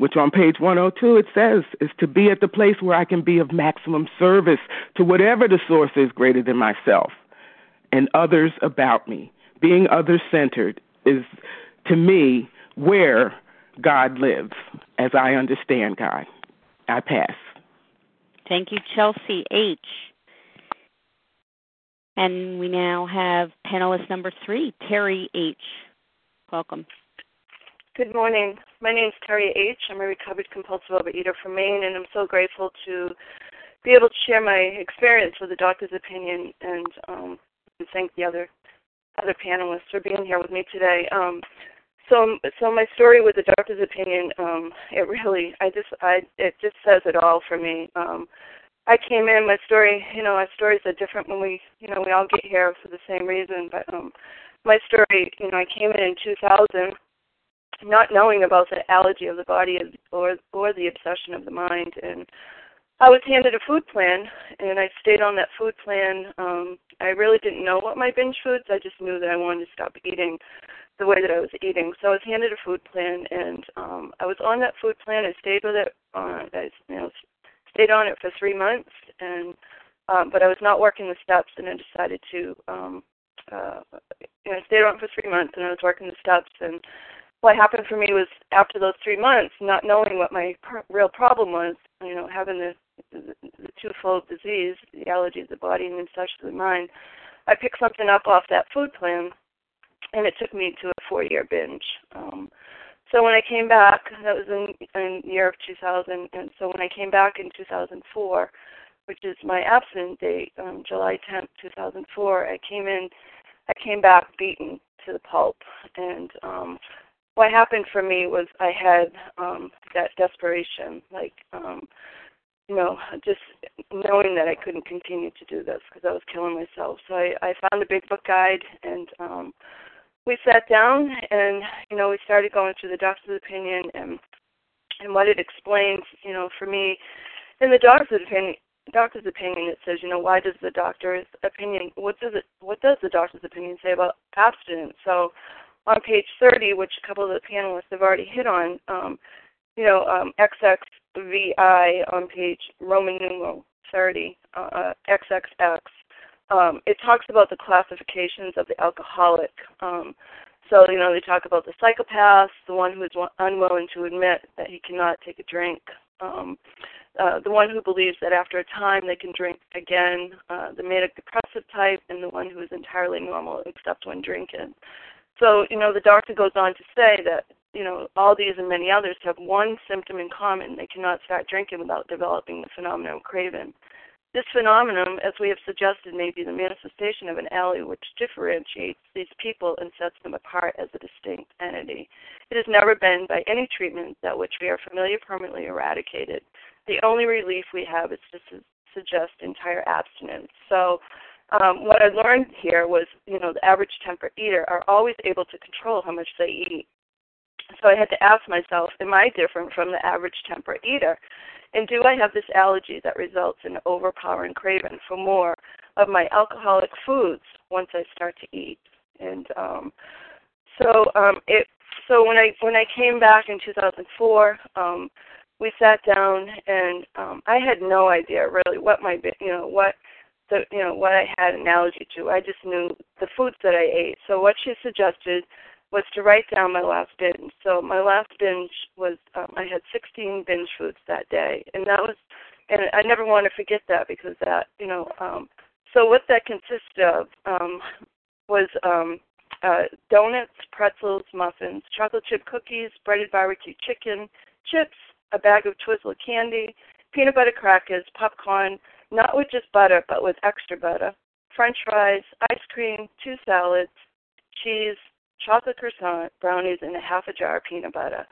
which on page 102 it says is to be at the place where I can be of maximum service to whatever the source is greater than myself and others about me. Being other centered is to me where God lives as I understand God. I pass. Thank you, Chelsea H. And we now have panelist number three, Terry H. Welcome. Good morning. My name is Terry H. I'm a recovered compulsive overeater from Maine, and I'm so grateful to be able to share my experience with the doctor's opinion and, um, and thank the other other panelists for being here with me today. Um, so, so my story with the doctor's opinion, um, it really, I just, I, it just says it all for me. Um, I came in, my story, you know, our stories are different when we, you know, we all get here for the same reason, but um, my story, you know, I came in in 2000 not knowing about the allergy of the body or or the obsession of the mind and I was handed a food plan and I stayed on that food plan. Um I really didn't know what my binge foods. I just knew that I wanted to stop eating the way that I was eating. So I was handed a food plan and um I was on that food plan. I stayed with it uh I you know stayed on it for 3 months and um but I was not working the steps and I decided to um uh you know, I stayed on for 3 months and I was working the steps and what happened for me was after those three months, not knowing what my pr- real problem was, you know, having the, the, the twofold disease, the allergy of the body and such to the mind, I picked something up off that food plan, and it took me to a four-year binge. Um, so when I came back, that was in, in the year of 2000, and so when I came back in 2004, which is my abstinent date, um, July 10th, 2004, I came in, I came back beaten to the pulp, and um, what happened for me was I had um that desperation, like um you know, just knowing that I couldn't continue to do this because I was killing myself. So I, I found a big book guide and um we sat down and you know we started going through the doctor's opinion and and what it explains, you know, for me in the doctor's opinion doctor's opinion it says, you know, why does the doctor's opinion what does it what does the doctor's opinion say about abstinence? So on page 30, which a couple of the panelists have already hit on, um, you know, um, XXVI on page Roman numeral 30, uh, XXX, um, it talks about the classifications of the alcoholic. Um, so, you know, they talk about the psychopath, the one who is unwilling to admit that he cannot take a drink, um, uh, the one who believes that after a time they can drink again, uh, the manic depressive type, and the one who is entirely normal except when drinking. So, you know, the doctor goes on to say that, you know, all these and many others have one symptom in common. They cannot start drinking without developing the phenomenon of craving. This phenomenon, as we have suggested, may be the manifestation of an alley which differentiates these people and sets them apart as a distinct entity. It has never been, by any treatment that which we are familiar, permanently eradicated. The only relief we have is to su- suggest entire abstinence. So, um, what I learned here was, you know, the average temperate eater are always able to control how much they eat. So I had to ask myself, am I different from the average temperate eater? And do I have this allergy that results in overpowering craving for more of my alcoholic foods once I start to eat? And um, so um, it so when I when I came back in 2004, um, we sat down and um, I had no idea really what my you know what the you know what I had an allergy to. I just knew the foods that I ate. So what she suggested was to write down my last binge. So my last binge was um, I had 16 binge foods that day, and that was and I never want to forget that because that you know um, so what that consisted of um, was um, uh, donuts, pretzels, muffins, chocolate chip cookies, breaded barbecue chicken, chips, a bag of Twizzler candy, peanut butter crackers, popcorn, not with just butter, but with extra butter, french fries, ice cream, two salads, cheese, chocolate croissant, brownies, and a half a jar of peanut butter.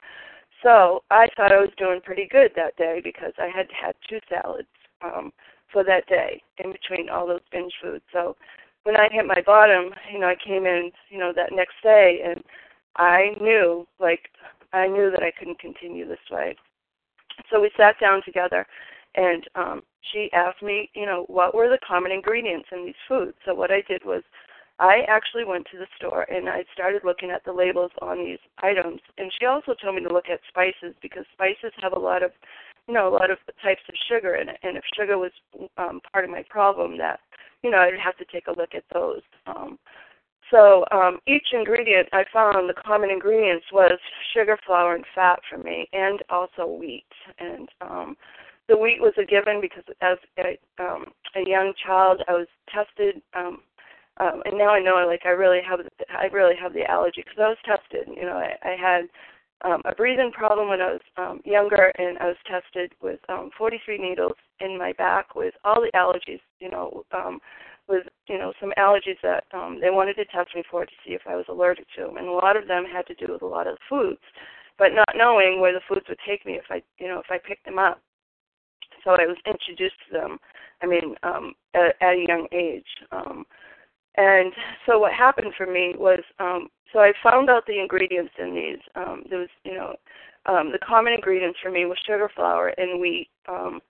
So I thought I was doing pretty good that day because I had had two salads um, for that day in between all those binge foods. So when I hit my bottom, you know, I came in, you know, that next day and I knew, like, I knew that I couldn't continue this way. So we sat down together and um she asked me, you know, what were the common ingredients in these foods. So what I did was I actually went to the store and I started looking at the labels on these items. And she also told me to look at spices because spices have a lot of, you know, a lot of types of sugar in it. And if sugar was um, part of my problem, that, you know, I'd have to take a look at those. Um, so um, each ingredient I found, the common ingredients was sugar, flour, and fat for me, and also wheat. And um, the wheat was a given because as a, um, a young child, I was tested, um, um, and now I know like I really have I really have the allergy because I was tested. You know, I, I had um, a breathing problem when I was um, younger, and I was tested with um, 43 needles in my back with all the allergies. You know, um, with you know some allergies that um, they wanted to test me for to see if I was allergic to them, and a lot of them had to do with a lot of foods, but not knowing where the foods would take me if I you know if I picked them up so I was introduced to them. I mean, um, at, at a young age. Um, and so what happened for me was, um, so I found out the ingredients in these. Um, there was, you know, um, the common ingredients for me was sugar, flour, and wheat, um,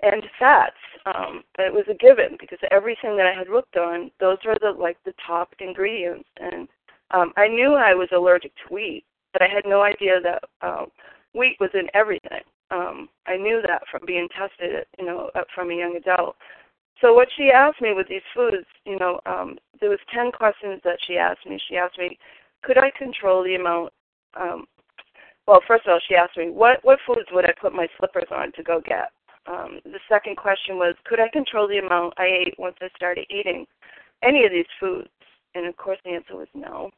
and fats. Um, it was a given because everything that I had looked on, those were the like the top ingredients. And um, I knew I was allergic to wheat, but I had no idea that um, wheat was in everything um, I knew that from being tested, you know, from a young adult. So what she asked me with these foods, you know, um, there was ten questions that she asked me. She asked me, could I control the amount? Um, well, first of all, she asked me, what what foods would I put my slippers on to go get? Um, the second question was, could I control the amount I ate once I started eating any of these foods? And of course, the answer was no.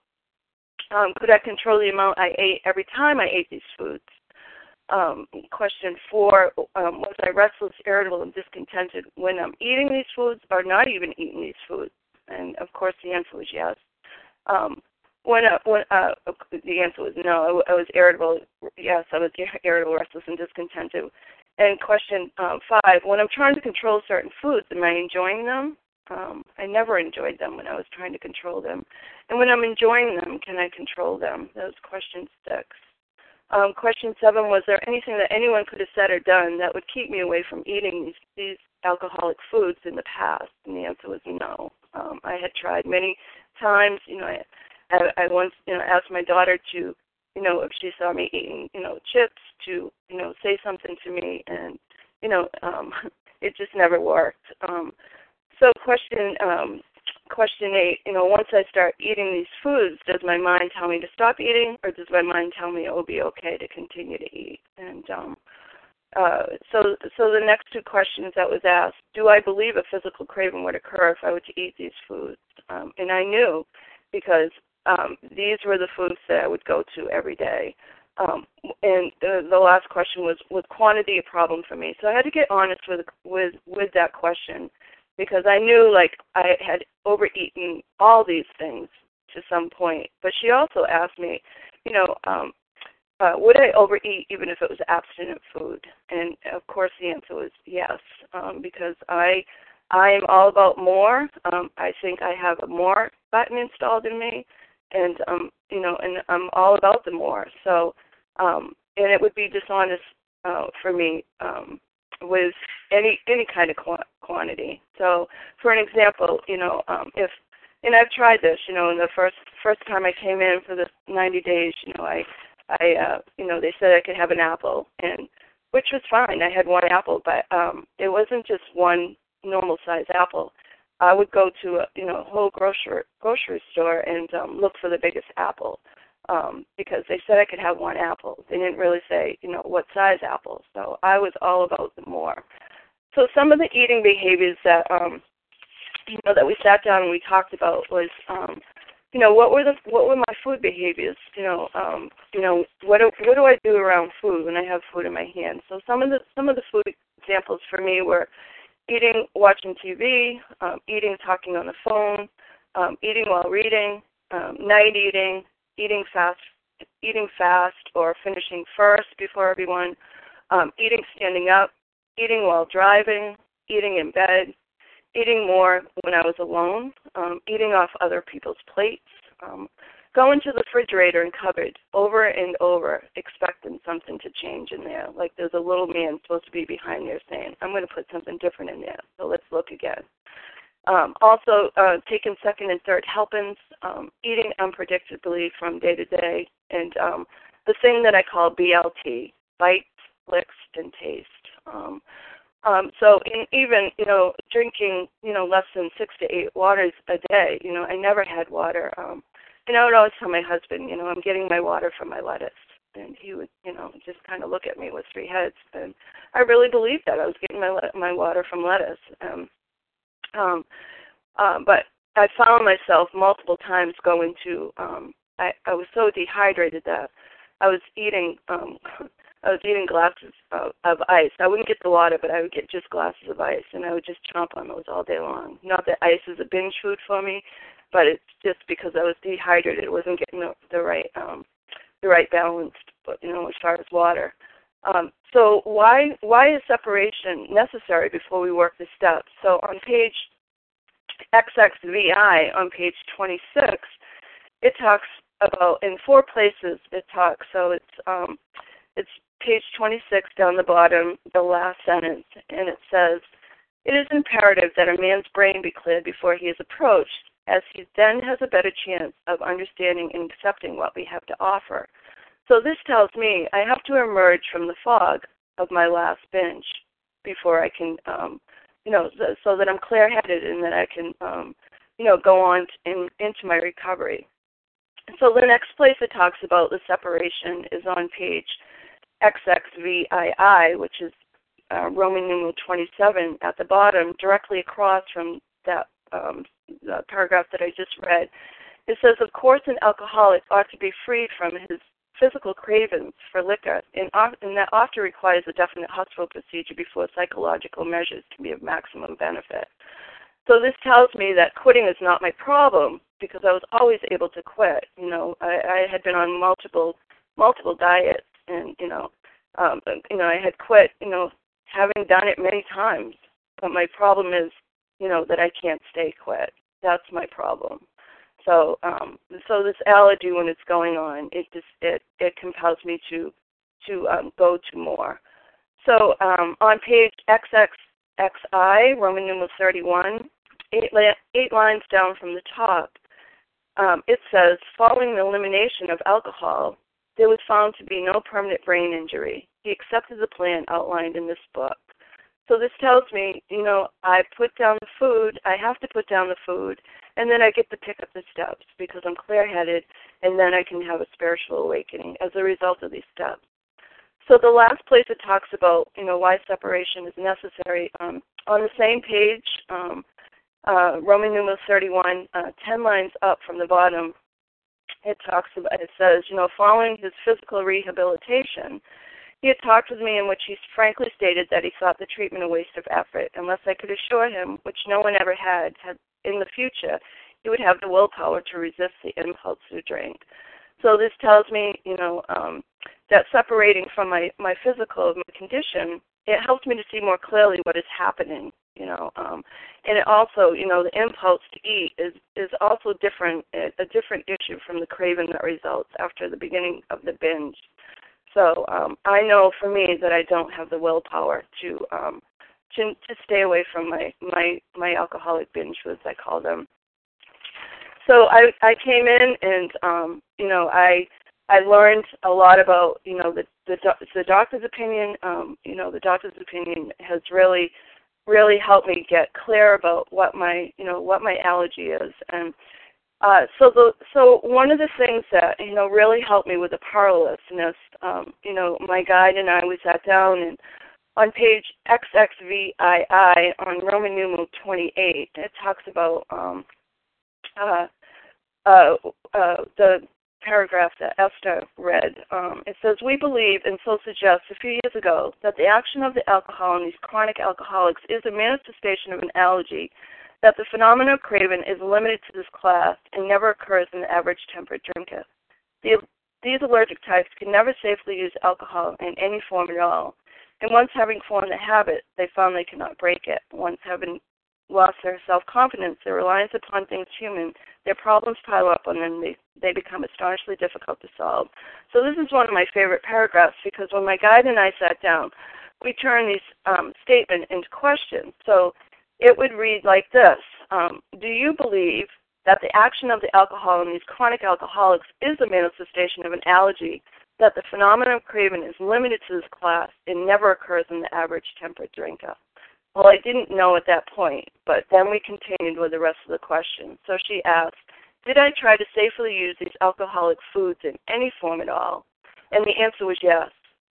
Um, could I control the amount I ate every time I ate these foods? Um, question four um, was I restless, irritable, and discontented when I'm eating these foods or not even eating these foods? And of course, the answer was yes. Um, when, uh, when uh, the answer was no, I, I was irritable. Yes, I was irritable, restless, and discontented. And question um, five: When I'm trying to control certain foods, am I enjoying them? Um, I never enjoyed them when I was trying to control them. And when I'm enjoying them, can I control them? That was question six. Um, question seven was there anything that anyone could have said or done that would keep me away from eating these, these alcoholic foods in the past? And the answer was no. Um, I had tried many times. You know, I, I, I once you know asked my daughter to, you know, if she saw me eating, you know, chips, to you know say something to me, and you know, um, (laughs) it just never worked. Um, so question um, question eight, you know, once I start eating these foods, does my mind tell me to stop eating, or does my mind tell me it will be okay to continue to eat? And um, uh, so, so the next two questions that was asked: Do I believe a physical craving would occur if I were to eat these foods? Um, and I knew because um, these were the foods that I would go to every day. Um, and the, the last question was: Was quantity a problem for me? So I had to get honest with with with that question because I knew like I had overeaten all these things to some point. But she also asked me, you know, um, uh, would I overeat even if it was abstinent food? And of course, the answer was yes, um, because I I am all about more. Um, I think I have a more button installed in me, and um, you know, and I'm all about the more. So, um, and it would be dishonest uh, for me um, with any any kind of qu- quantity. So, for an example, you know, um, if and I've tried this. You know, in the first first time I came in for the 90 days, you know, I I uh, you know they said I could have an apple, and which was fine. I had one apple, but um, it wasn't just one normal size apple. I would go to a you know whole grocery grocery store and um, look for the biggest apple um, because they said I could have one apple. They didn't really say you know what size apple. So I was all about the more. So some of the eating behaviors that um, you know that we sat down and we talked about was um, you know what were the what were my food behaviors you know um you know what do, what do I do around food when I have food in my hand so some of the some of the food examples for me were eating, watching TV, um, eating, talking on the phone, um, eating while reading, um, night eating, eating fast, eating fast or finishing first before everyone, um, eating standing up, eating while driving, eating in bed, eating more when I was alone, um, eating off other people's plates, um, go into the refrigerator and cupboard over and over, expecting something to change in there. Like there's a little man supposed to be behind there saying, I'm going to put something different in there, so let's look again. Um, also, uh, taking second and third helpings, um, eating unpredictably from day to day, and um, the thing that I call BLT, bites, licks, and taste. Um, um, so in even you know drinking you know less than six to eight waters a day, you know I never had water. Um, and I would always tell my husband, you know, I'm getting my water from my lettuce. And he would, you know, just kind of look at me with three heads. And I really believed that I was getting my my water from lettuce. Um, um, uh, but I found myself multiple times going to. Um, I I was so dehydrated that I was eating. Um, (laughs) I was eating glasses of, of ice. I wouldn't get the water, but I would get just glasses of ice, and I would just chomp on those all day long. Not that ice is a binge food for me, but it's just because I was dehydrated. It wasn't getting the, the right um, the right balance, you know, as far as water. Um, so why why is separation necessary before we work the steps? So on page XXVI on page 26, it talks about in four places. It talks so it's um, it's page 26 down the bottom, the last sentence, and it says. It is imperative that a man's brain be cleared before he is approached as he then has a better chance of understanding and accepting what we have to offer. So this tells me I have to emerge from the fog of my last binge before I can, um, you know, so, so that I'm clear-headed and that I can, um, you know, go on in, into my recovery. So the next place it talks about the separation is on page XXVII, which is uh, Roman numeral 27 at the bottom, directly across from that um, paragraph that I just read, it says, of course, an alcoholic ought to be freed from his physical cravings for liquor, and, and that often requires a definite hospital procedure before psychological measures can be of maximum benefit. So this tells me that quitting is not my problem because I was always able to quit. You know, I, I had been on multiple multiple diets, and you know, um, you know, I had quit. You know, having done it many times. But my problem is you know, that I can't stay quit. That's my problem. So, um, so this allergy when it's going on, it just it it compels me to to um, go to more. So um, on page XXXI, Roman numeral 31, eight, eight lines down from the top, um, it says, following the elimination of alcohol, there was found to be no permanent brain injury. He accepted the plan outlined in this book. So this tells me, you know, I put down the food, I have to put down the food, and then I get to pick up the steps because I'm clear headed, and then I can have a spiritual awakening as a result of these steps. So the last place it talks about, you know, why separation is necessary, um, on the same page, um, uh, Roman numeral 31, uh, 10 lines up from the bottom, it talks about, it says, you know, following his physical rehabilitation, he had talked with me in which he frankly stated that he thought the treatment a waste of effort unless I could assure him, which no one ever had, had in the future, he would have the willpower to resist the impulse to drink. So this tells me, you know, um, that separating from my my physical my condition, it helps me to see more clearly what is happening, you know, um, and it also, you know, the impulse to eat is is also different, a different issue from the craving that results after the beginning of the binge. So um, I know for me that I don't have the willpower to um, to to stay away from my my my alcoholic binge foods I call them. so I I came in and um, you know I I learned a lot about you know the the, the doctor's opinion. Um, you know the doctor's opinion has really really helped me get clear about what my you know what my allergy is and uh, so the so one of the things that you know really helped me with the powerlessness, um, you know, my guide and I we sat down and on page XXVII on Roman numeral 28, it talks about um, uh, uh, uh, the paragraph that Esther read. Um, it says, We believe, and so suggests a few years ago, that the action of the alcohol in these chronic alcoholics is a manifestation of an allergy, that the phenomenon of craving is limited to this class and never occurs in the average temperate drinker. The, these allergic types can never safely use alcohol in any form at all. And once having formed the habit, they found they cannot break it. Once having lost their self confidence, their reliance upon things human, their problems pile up and then they, they become astonishingly difficult to solve. So this is one of my favorite paragraphs because when my guide and I sat down, we turned these um, statement into questions. So it would read like this um, Do you believe that the action of the alcohol in these chronic alcoholics is a manifestation of an allergy, that the phenomenon of craving is limited to this class and never occurs in the average temperate drinker? Well, I didn't know at that point, but then we continued with the rest of the question. So she asked, Did I try to safely use these alcoholic foods in any form at all? And the answer was yes.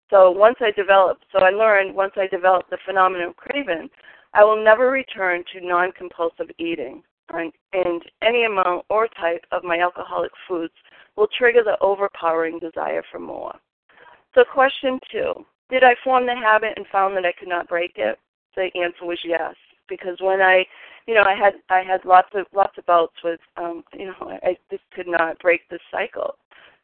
So once I developed, so I learned once I developed the phenomenon of craving, I will never return to non compulsive eating. And any amount or type of my alcoholic foods will trigger the overpowering desire for more. So, question two Did I form the habit and found that I could not break it? the answer was yes because when I, you know, I had I had lots of lots of bouts with, um, you know, I just could not break this cycle.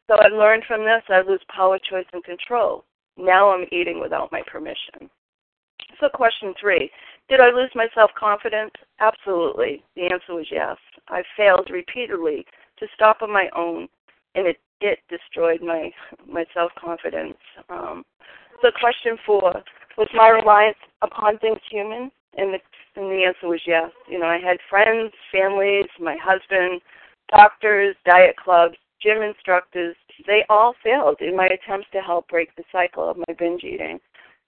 So I learned from this I lose power, choice, and control. Now I'm eating without my permission. So question three, did I lose my self-confidence? Absolutely. The answer was yes. I failed repeatedly to stop on my own, and it it destroyed my my self-confidence. Um, so question four, was my reliance upon things human? And the, and the answer was yes. You know, I had friends, families, my husband, doctors, diet clubs, gym instructors. They all failed in my attempts to help break the cycle of my binge eating.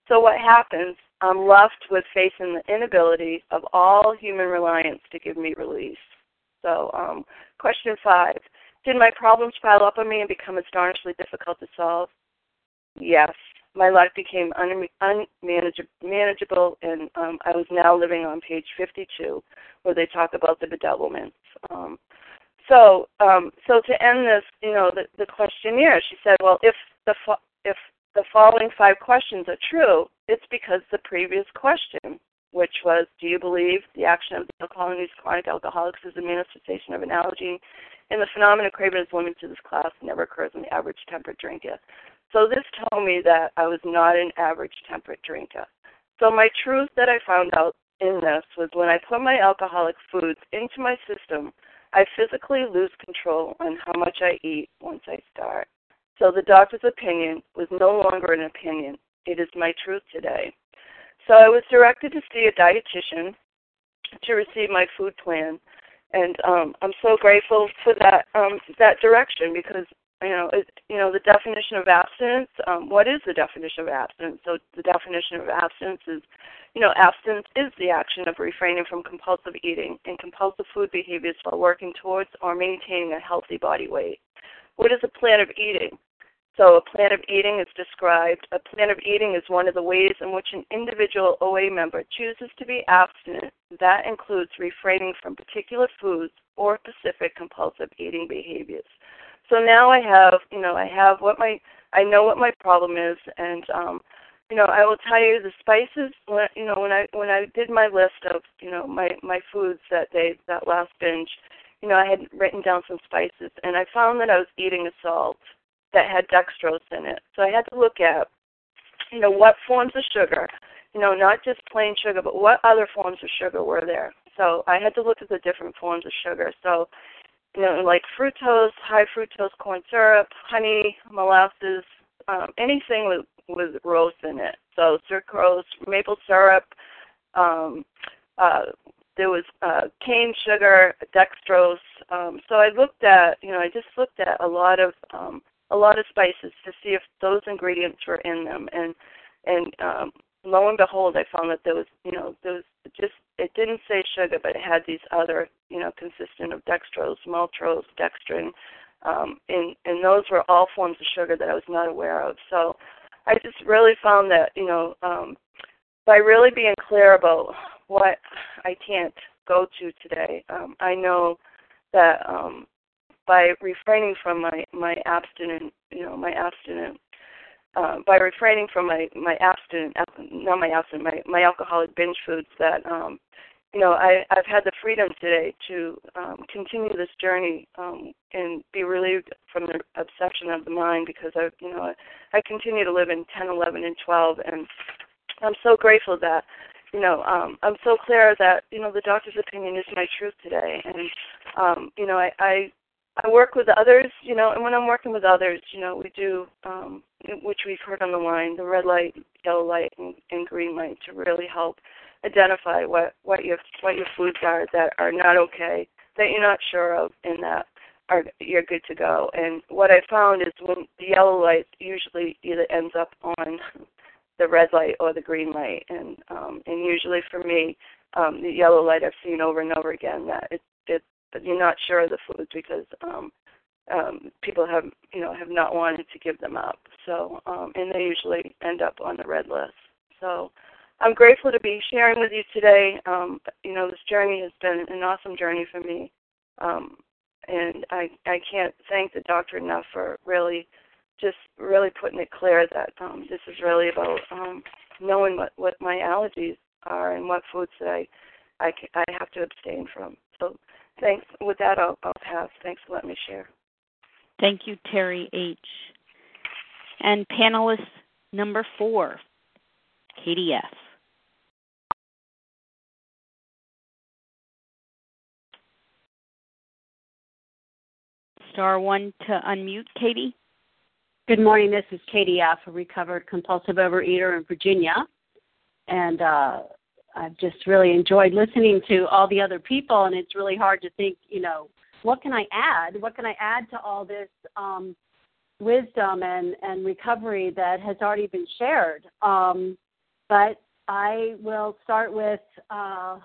So what happens? I'm left with facing the inability of all human reliance to give me relief. So, um, question five: Did my problems pile up on me and become astonishingly difficult to solve? Yes my life became unmanageable, and um, I was now living on page 52, where they talk about the bedevilments. Um, so, um, so to end this, you know, the, the questionnaire, she said, well, if the fo- if the following five questions are true, it's because the previous question, which was, do you believe the action of the alcohol in these chronic alcoholics is a manifestation of an allergy, and the phenomenon of craving is limited to this class, never occurs in the average temperate drinker. So this told me that I was not an average temperate drinker. So my truth that I found out in this was when I put my alcoholic foods into my system, I physically lose control on how much I eat once I start. So the doctor's opinion was no longer an opinion. It is my truth today. So I was directed to see a dietitian to receive my food plan, and um, I'm so grateful for that um, that direction because you know, it, you know the definition of abstinence. Um, what is the definition of abstinence? So the definition of abstinence is, you know, abstinence is the action of refraining from compulsive eating and compulsive food behaviors while working towards or maintaining a healthy body weight. What is a plan of eating? So a plan of eating is described. A plan of eating is one of the ways in which an individual OA member chooses to be abstinent. That includes refraining from particular foods or specific compulsive eating behaviors so now I have, you know, I have what my, I know what my problem is, and um, you know, I will tell you the spices. You know, when I when I did my list of, you know, my my foods that day, that last binge, you know, I had written down some spices, and I found that I was eating a salt that had dextrose in it. So I had to look at, you know, what forms of sugar, you know, not just plain sugar, but what other forms of sugar were there. So I had to look at the different forms of sugar. So you know, like fructose, high fructose corn syrup, honey, molasses, um, anything with with rose in it. So sucrose, maple syrup. Um, uh, there was uh, cane sugar, dextrose, um, so I looked at, you know, I just looked at a lot of um, a lot of spices to see if those ingredients were in them, and and um, lo and behold, I found that those you know, those just it didn't say sugar, but it had these other, you know, consistent of dextrose, maltose, dextrin, um, and and those were all forms of sugar that I was not aware of. So I just really found that, you know, um, by really being clear about what I can't go to today, um, I know that um, by refraining from my my abstinent, you know, my abstinent uh, by refraining from my my abstinent, not my abstinent, my my alcoholic binge foods, that um, you know I I've had the freedom today to um, continue this journey um, and be relieved from the obsession of the mind because I you know I, I continue to live in 10, 11, and 12, and I'm so grateful that you know um, I'm so clear that you know the doctor's opinion is my truth today, and um, you know I, I I work with others, you know, and when I'm working with others, you know, we do, um, which we've heard on the line, the red light, yellow light, and, and green light to really help identify what what your what your foods are that are not okay, that you're not sure of, and that are you're good to go. And what I found is when the yellow light usually either ends up on (laughs) the red light or the green light, and um, and usually for me, um, the yellow light I've seen over and over again that it it but you're not sure of the food because um, um, people have you know have not wanted to give them up. So um, and they usually end up on the red list. So I'm grateful to be sharing with you today. Um, you know this journey has been an awesome journey for me, um, and I I can't thank the doctor enough for really just really putting it clear that um, this is really about um, knowing what what my allergies are and what foods that I I, I have to abstain from. So Thanks. With that, I'll, I'll pass. Thanks for letting me share. Thank you, Terry H. And panelist number four, Katie F. Star one to unmute, Katie. Good morning. This is Katie F., a recovered compulsive overeater in Virginia. And uh, I've just really enjoyed listening to all the other people, and it's really hard to think, you know, what can I add? What can I add to all this um, wisdom and, and recovery that has already been shared? Um, but I will start with uh,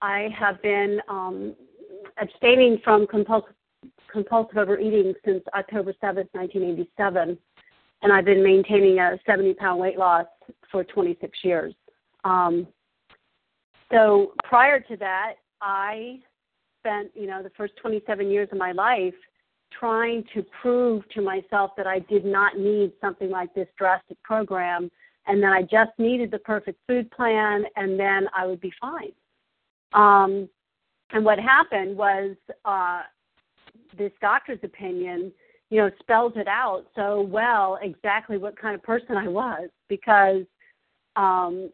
I have been um, abstaining from compulsive, compulsive overeating since October 7th, 1987, and I've been maintaining a 70 pound weight loss for 26 years. Um, so prior to that, I spent, you know, the first 27 years of my life trying to prove to myself that I did not need something like this drastic program and that I just needed the perfect food plan and then I would be fine. Um, and what happened was uh, this doctor's opinion, you know, spells it out so well exactly what kind of person I was because um,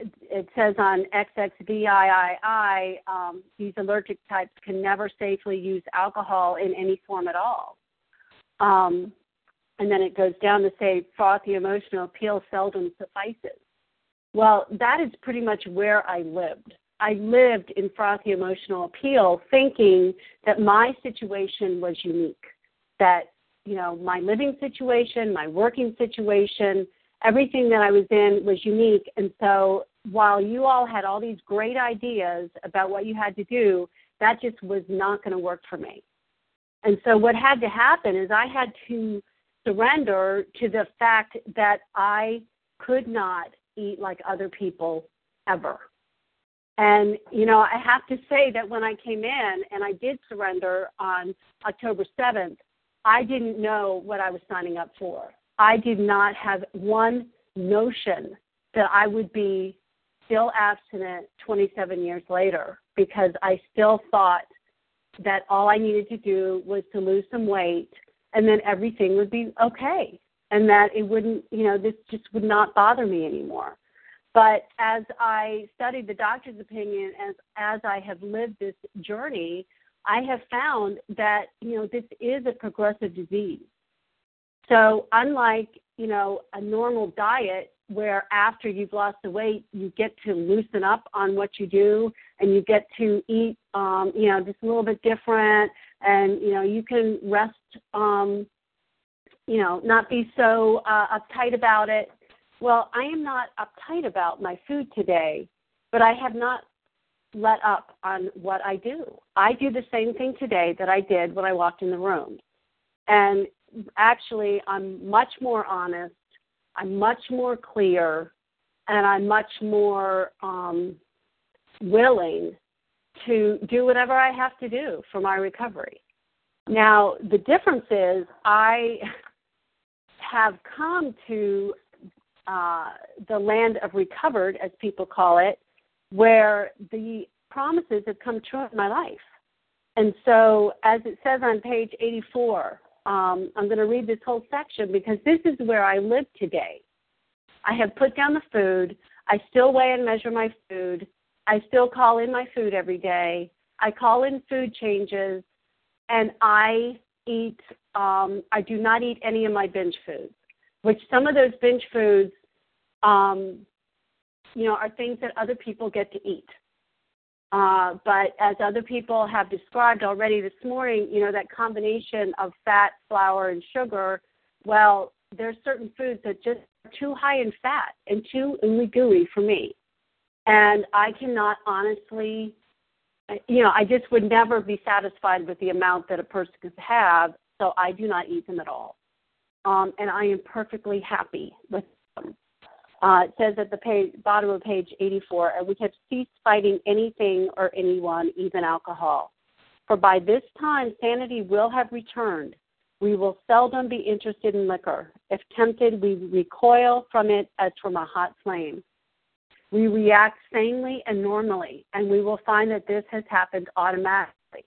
it says on XXVIII, um, these allergic types can never safely use alcohol in any form at all. Um, and then it goes down to say frothy emotional appeal seldom suffices. Well, that is pretty much where I lived. I lived in frothy emotional appeal thinking that my situation was unique, that, you know, my living situation, my working situation, everything that I was in was unique. And so while you all had all these great ideas about what you had to do, that just was not going to work for me. And so what had to happen is I had to surrender to the fact that I could not eat like other people ever. And, you know, I have to say that when I came in and I did surrender on October 7th, I didn't know what I was signing up for. I did not have one notion that I would be still abstinent 27 years later because I still thought that all I needed to do was to lose some weight and then everything would be okay and that it wouldn't, you know, this just would not bother me anymore. But as I studied the doctor's opinion, as as I have lived this journey, I have found that you know this is a progressive disease. So unlike, you know, a normal diet where after you've lost the weight, you get to loosen up on what you do, and you get to eat, um, you know, just a little bit different, and you know, you can rest, um, you know, not be so uh, uptight about it. Well, I am not uptight about my food today, but I have not let up on what I do. I do the same thing today that I did when I walked in the room. And actually, I'm much more honest, I'm much more clear, and I'm much more um, willing to do whatever I have to do for my recovery. Now, the difference is I have come to uh, the land of recovered, as people call it, where the promises have come true in my life. And so, as it says on page 84, um, I'm going to read this whole section because this is where I live today. I have put down the food. I still weigh and measure my food. I still call in my food every day. I call in food changes, and I eat. Um, I do not eat any of my binge foods, which some of those binge foods, um, you know, are things that other people get to eat. Uh, but as other people have described already this morning, you know, that combination of fat, flour, and sugar, well, there's certain foods that just are too high in fat and too ooey gooey for me. And I cannot honestly, you know, I just would never be satisfied with the amount that a person could have, so I do not eat them at all. Um, and I am perfectly happy with them. Uh, it says at the page, bottom of page 84, and we have ceased fighting anything or anyone, even alcohol. For by this time sanity will have returned. We will seldom be interested in liquor. If tempted, we recoil from it as from a hot flame. We react sanely and normally, and we will find that this has happened automatically.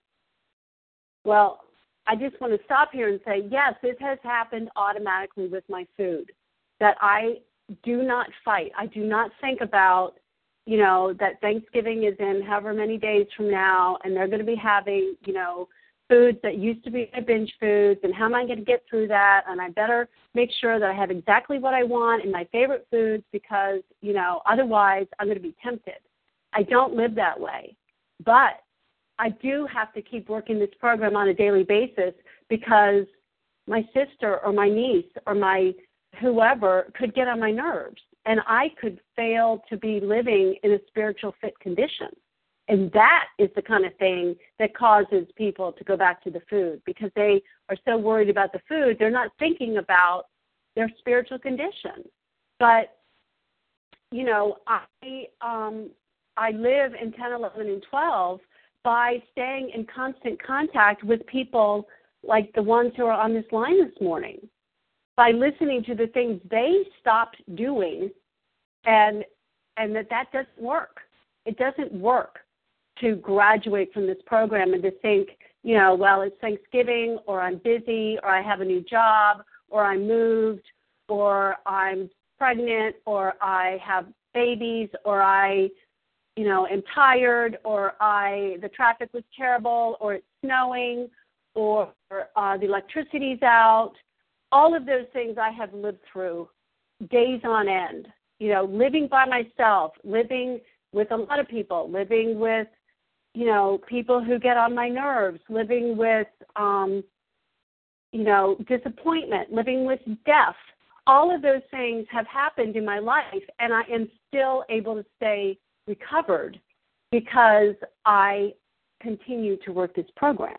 Well, I just want to stop here and say, yes, this has happened automatically with my food. That I do not fight. I do not think about, you know, that Thanksgiving is in however many days from now and they're going to be having, you know, foods that used to be my binge foods and how am I going to get through that and I better make sure that I have exactly what I want in my favorite foods because, you know, otherwise I'm going to be tempted. I don't live that way. But I do have to keep working this program on a daily basis because my sister or my niece or my whoever could get on my nerves and I could fail to be living in a spiritual fit condition. And that is the kind of thing that causes people to go back to the food because they are so worried about the food, they're not thinking about their spiritual condition. But you know, I um I live in 10, 11, and 12 by staying in constant contact with people like the ones who are on this line this morning by listening to the things they stopped doing and and that that doesn't work. It doesn't work to graduate from this program and to think you know well it's thanksgiving or i'm busy or i have a new job or i moved or i'm pregnant or i have babies or i you know am tired or i the traffic was terrible or it's snowing or uh, the electricity's out all of those things I have lived through days on end. You know, living by myself, living with a lot of people, living with, you know, people who get on my nerves, living with, um, you know, disappointment, living with death. All of those things have happened in my life, and I am still able to stay recovered because I continue to work this program.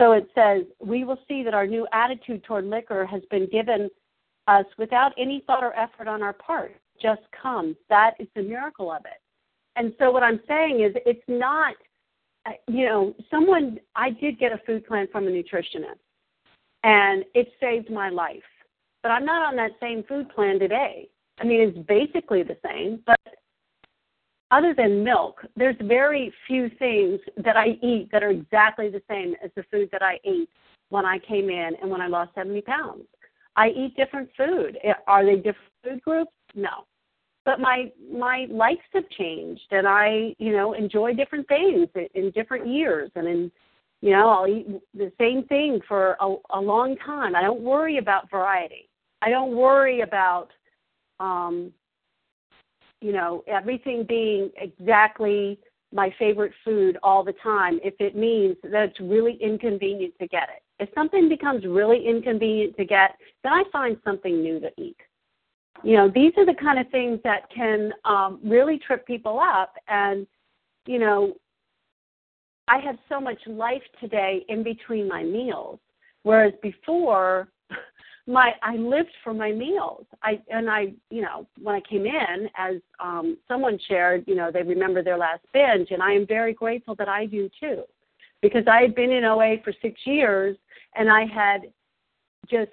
So it says, We will see that our new attitude toward liquor has been given us without any thought or effort on our part. Just comes. That is the miracle of it. And so what I'm saying is, it's not, uh, you know, someone, I did get a food plan from a nutritionist, and it saved my life. But I'm not on that same food plan today. I mean, it's basically the same, but other than milk, there's very few things that I eat that are exactly the same as the food that I ate when I came in and when I lost 70 pounds. I eat different food. Are they different food groups? No. But my my likes have changed, and I you know enjoy different things in different years, and in you know I'll eat the same thing for a, a long time. I don't worry about variety. I don't worry about um, you know, everything being exactly my favorite food all the time if it means that it's really inconvenient to get it. If something becomes really inconvenient to get, then I find something new to eat. You know, these are the kind of things that can um, really trip people up. And, you know, I have so much life today in between my meals, whereas before my I lived for my meals. I and I, you know, when I came in, as um, someone shared, you know, they remember their last binge, and I am very grateful that I do too, because I had been in OA for six years, and I had just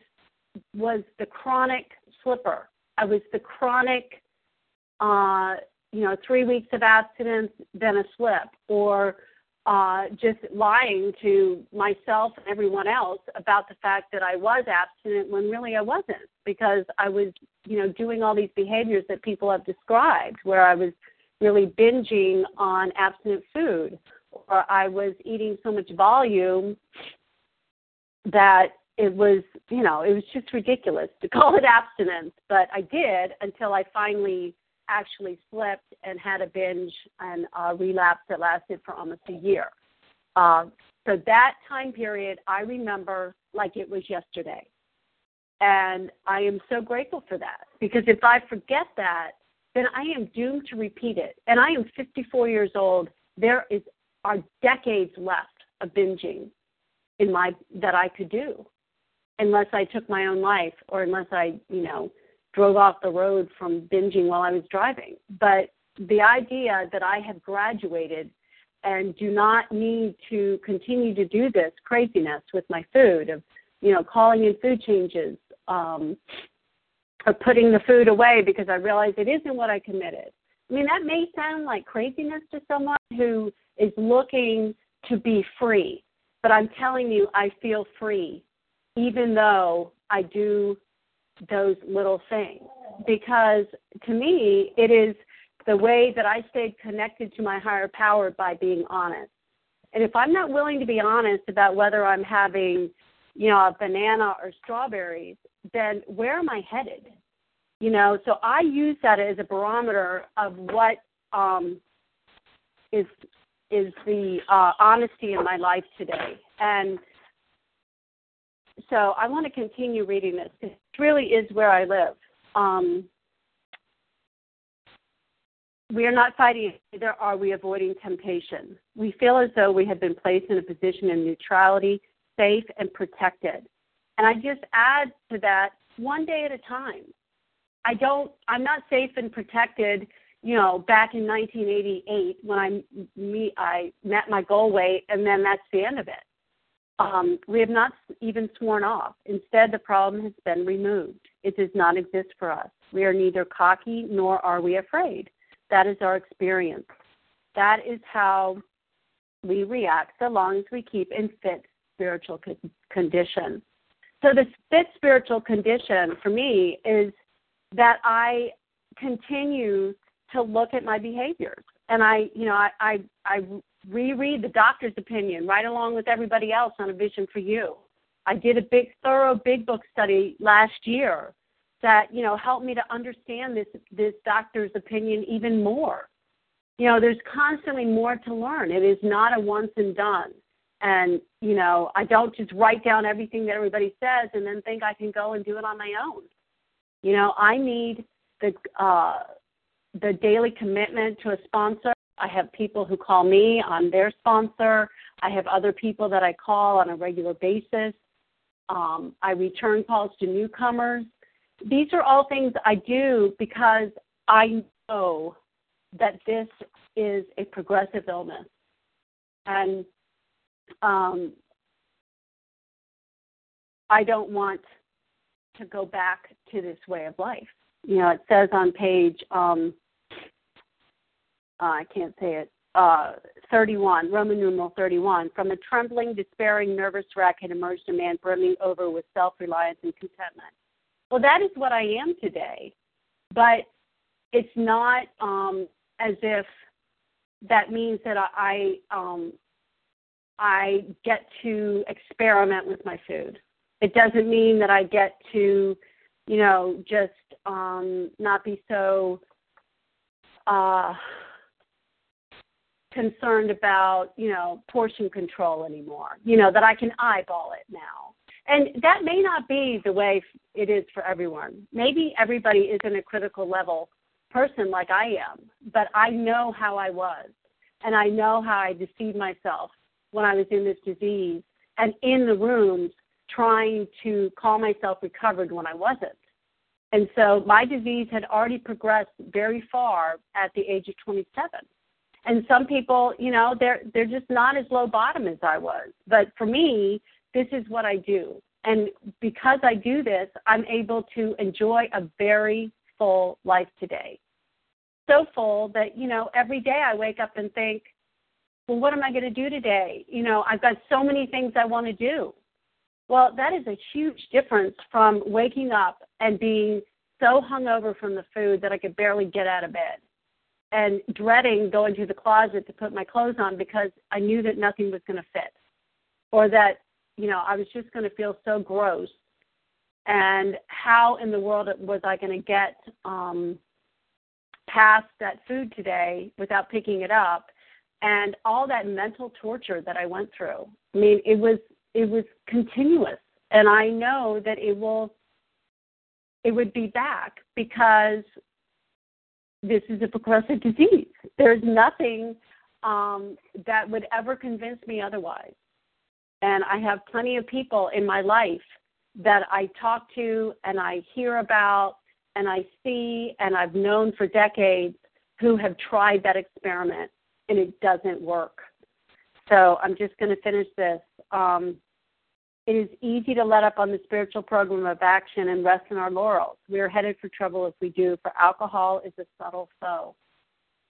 was the chronic slipper. I was the chronic, uh, you know, three weeks of abstinence, then a slip, or uh, just lying to myself and everyone else about the fact that I was abstinent when really I wasn't because I was, you know, doing all these behaviors that people have described where I was really binging on abstinent food or I was eating so much volume that it was, you know, it was just ridiculous to (laughs) call it abstinence, but I did until I finally actually slipped and had a binge and a relapse that lasted for almost a year. Uh, so that time period, I remember like it was yesterday. And I am so grateful for that because if I forget that, then I am doomed to repeat it. And I am 54 years old. There is are decades left of binging in my that I could do, unless I took my own life or unless I, you know, drove off the road from binging while I was driving. But the idea that I have graduated and do not need to continue to do this craziness with my food of, you know, calling in food changes, um, or putting the food away because I realize it isn't what I committed. I mean, that may sound like craziness to someone who is looking to be free, but I'm telling you, I feel free, even though I do those little things because to me it is the way that I stayed connected to my higher power by being honest. And if I'm not willing to be honest about whether I'm having, you know, a banana or strawberries, then where am I headed? You know, so I use that as a barometer of what um, is is the uh, honesty in my life today. And so I want to continue reading this because really is where I live. Um, we are not fighting, neither are we avoiding temptation. We feel as though we have been placed in a position of neutrality, safe and protected. And I just add to that one day at a time. I don't, I'm not safe and protected, you know, back in 1988 when I, me, I met my goal weight and then that's the end of it. Um, we have not even sworn off. Instead, the problem has been removed. It does not exist for us. We are neither cocky nor are we afraid. That is our experience. That is how we react so long as we keep in fit spiritual condition. So, the fit spiritual condition for me is that I continue to look at my behaviors. And I, you know, I, I, I reread the doctor's opinion right along with everybody else on a vision for you. I did a big, thorough big book study last year that you know helped me to understand this this doctor's opinion even more. You know, there's constantly more to learn. It is not a once and done. And you know, I don't just write down everything that everybody says and then think I can go and do it on my own. You know, I need the uh, the daily commitment to a sponsor I have people who call me on their sponsor. I have other people that I call on a regular basis. Um, I return calls to newcomers. These are all things I do because I know that this is a progressive illness. And um, I don't want to go back to this way of life. You know, it says on page um, uh, I can't say it, uh, 31, Roman numeral 31. From a trembling, despairing, nervous wreck had emerged a man brimming over with self reliance and contentment. Well, that is what I am today, but it's not um, as if that means that I um, I get to experiment with my food. It doesn't mean that I get to, you know, just um, not be so uh, concerned about, you know, portion control anymore. You know, that I can eyeball it now. And that may not be the way it is for everyone. Maybe everybody isn't a critical level person like I am, but I know how I was. And I know how I deceived myself when I was in this disease and in the rooms trying to call myself recovered when I wasn't. And so my disease had already progressed very far at the age of 27. And some people, you know, they're they're just not as low bottom as I was. But for me, this is what I do. And because I do this, I'm able to enjoy a very full life today. So full that, you know, every day I wake up and think, well, what am I going to do today? You know, I've got so many things I want to do. Well, that is a huge difference from waking up and being so hungover from the food that I could barely get out of bed and dreading going to the closet to put my clothes on because I knew that nothing was going to fit or that, you know, I was just going to feel so gross. And how in the world was I going to get um, past that food today without picking it up? And all that mental torture that I went through. I mean, it was it was continuous and i know that it will it would be back because this is a progressive disease. There's nothing um, that would ever convince me otherwise. And i have plenty of people in my life that i talk to and i hear about and i see and i've known for decades who have tried that experiment and it doesn't work. So i'm just going to finish this. Um, it is easy to let up on the spiritual program of action and rest in our laurels. We are headed for trouble if we do, for alcohol is a subtle foe.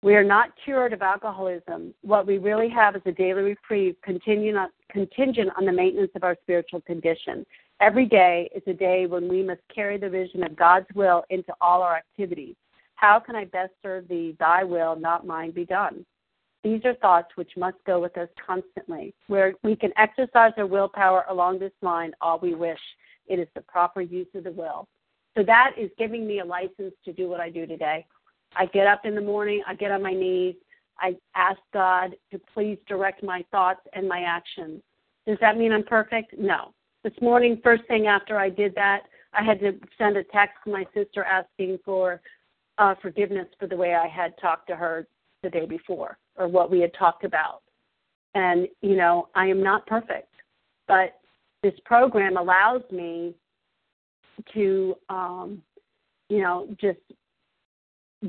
We are not cured of alcoholism. What we really have is a daily reprieve contingent on, the maintenance of our spiritual condition. Every day is a day when we must carry the vision of God's will into all our activities. How can I best serve thee? Thy will, not mine, be done. These are thoughts which must go with us constantly. Where we can exercise our willpower along this line all we wish. It is the proper use of the will. So that is giving me a license to do what I do today. I get up in the morning, I get on my knees, I ask God to please direct my thoughts and my actions. Does that mean I'm perfect? No. This morning, first thing after I did that, I had to send a text to my sister asking for uh, forgiveness for the way I had talked to her the day before or what we had talked about. And, you know, I am not perfect, but this program allows me to, um, you know, just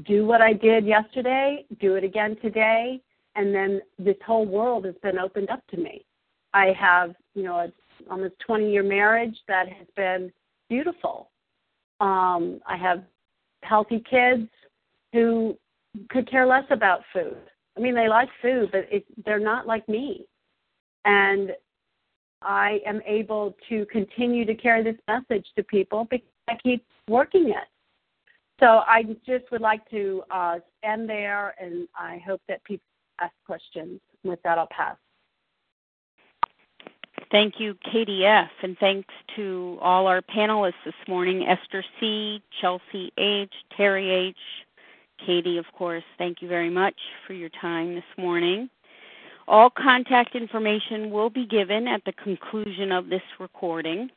do what I did yesterday, do it again today, and then this whole world has been opened up to me. I have, you know, almost 20 year marriage that has been beautiful. Um, I have healthy kids who could care less about food. I mean, they like food, but it, they're not like me. And I am able to continue to carry this message to people because I keep working it. So I just would like to uh, end there, and I hope that people ask questions. With that, I'll pass. Thank you, Katie F, and thanks to all our panelists this morning Esther C., Chelsea H., Terry H., Katie, of course, thank you very much for your time this morning. All contact information will be given at the conclusion of this recording.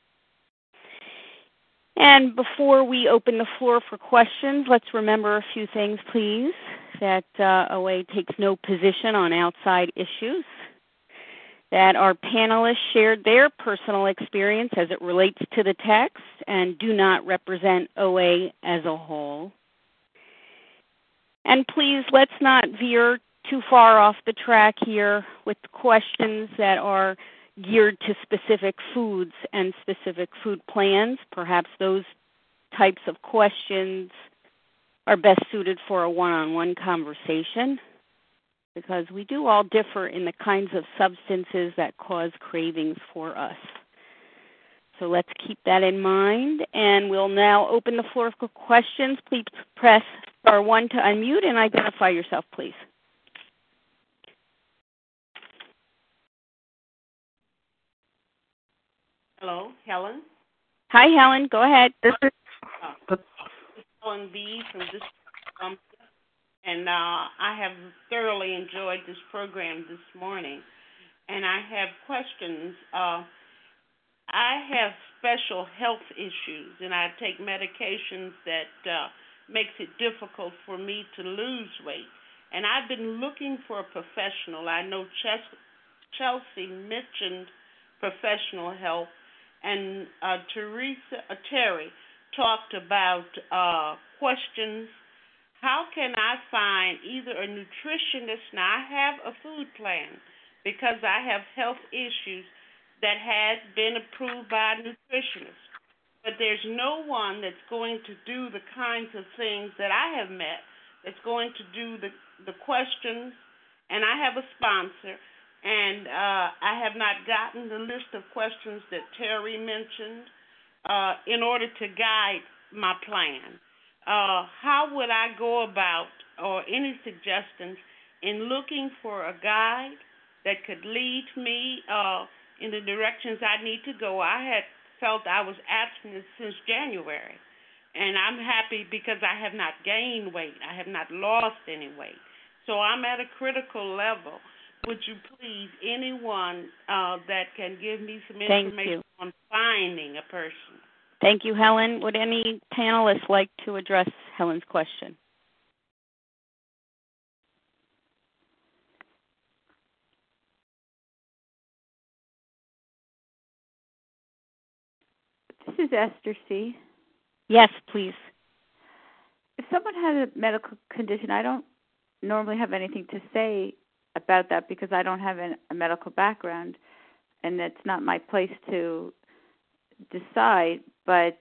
And before we open the floor for questions, let's remember a few things, please. That uh, OA takes no position on outside issues. That our panelists shared their personal experience as it relates to the text and do not represent OA as a whole. And please, let's not veer too far off the track here with questions that are geared to specific foods and specific food plans. Perhaps those types of questions are best suited for a one on one conversation because we do all differ in the kinds of substances that cause cravings for us. So let's keep that in mind. And we'll now open the floor for questions. Please press star one to unmute and identify yourself, please. Hello, Helen. Hi, Helen. Go ahead. This is, uh, Helen B. from this and uh, I have thoroughly enjoyed this program this morning. And I have questions. Uh, I have special health issues, and I take medications that uh, makes it difficult for me to lose weight. And I've been looking for a professional. I know Chelsea mentioned professional help, and uh, Teresa uh, Terry talked about uh, questions. How can I find either a nutritionist? Now I have a food plan because I have health issues that has been approved by a nutritionist. But there's no one that's going to do the kinds of things that I have met that's going to do the the questions and I have a sponsor and uh, I have not gotten the list of questions that Terry mentioned uh, in order to guide my plan. Uh, how would I go about, or any suggestions in looking for a guide that could lead me uh, in the directions I need to go? I had felt I was abstinent since January, and I'm happy because I have not gained weight. I have not lost any weight. So I'm at a critical level would you please, anyone uh, that can give me some information on finding a person? Thank you, Helen. Would any panelists like to address Helen's question? This is Esther C. Yes, please. If someone has a medical condition, I don't normally have anything to say about that because I don't have a medical background, and it's not my place to decide. But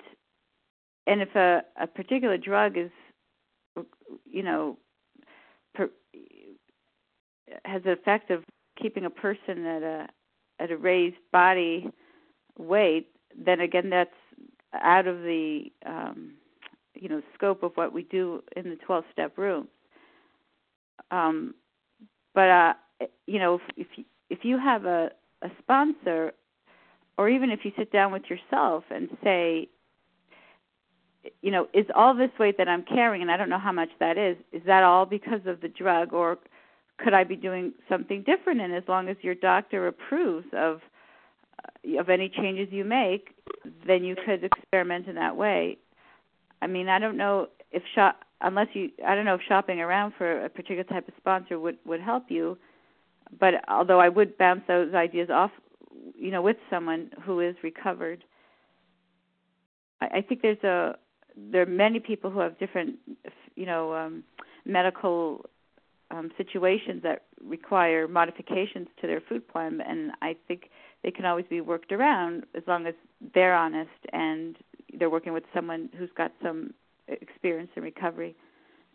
and if a, a particular drug is, you know, per, has the effect of keeping a person at a at a raised body weight, then again that's out of the um, you know scope of what we do in the 12 step room. Um, but uh, you know, if if, if you have a a sponsor, or even if you sit down with yourself and say, you know, is all this weight that I'm carrying, and I don't know how much that is, is that all because of the drug, or could I be doing something different? And as long as your doctor approves of of any changes you make, then you could experiment in that way. I mean, I don't know if shop unless you I don't know if shopping around for a particular type of sponsor would would help you, but although I would bounce those ideas off, you know, with someone who is recovered. I, I think there's a there are many people who have different, you know, um, medical um, situations that require modifications to their food plan, and I think they can always be worked around as long as they're honest and they're working with someone who's got some experience in recovery.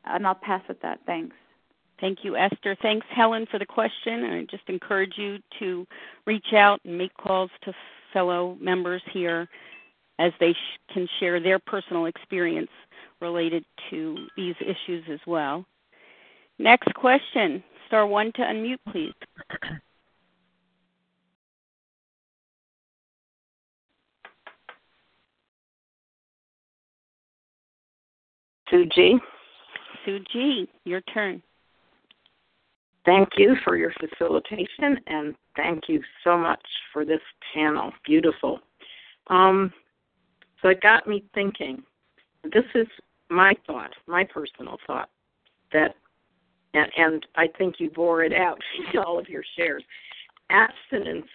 And I'll pass with that. Thanks. Thank you, Esther. Thanks, Helen, for the question. I just encourage you to reach out and make calls to fellow members here as they sh- can share their personal experience related to these issues as well. Next question. Star one to unmute, please. (clears throat) Sue G. Sue G, your turn. Thank you for your facilitation and thank you so much for this panel. Beautiful. Um, so it got me thinking. This is my thought, my personal thought, that, and, and I think you bore it out (laughs) in all of your shares. Abstinence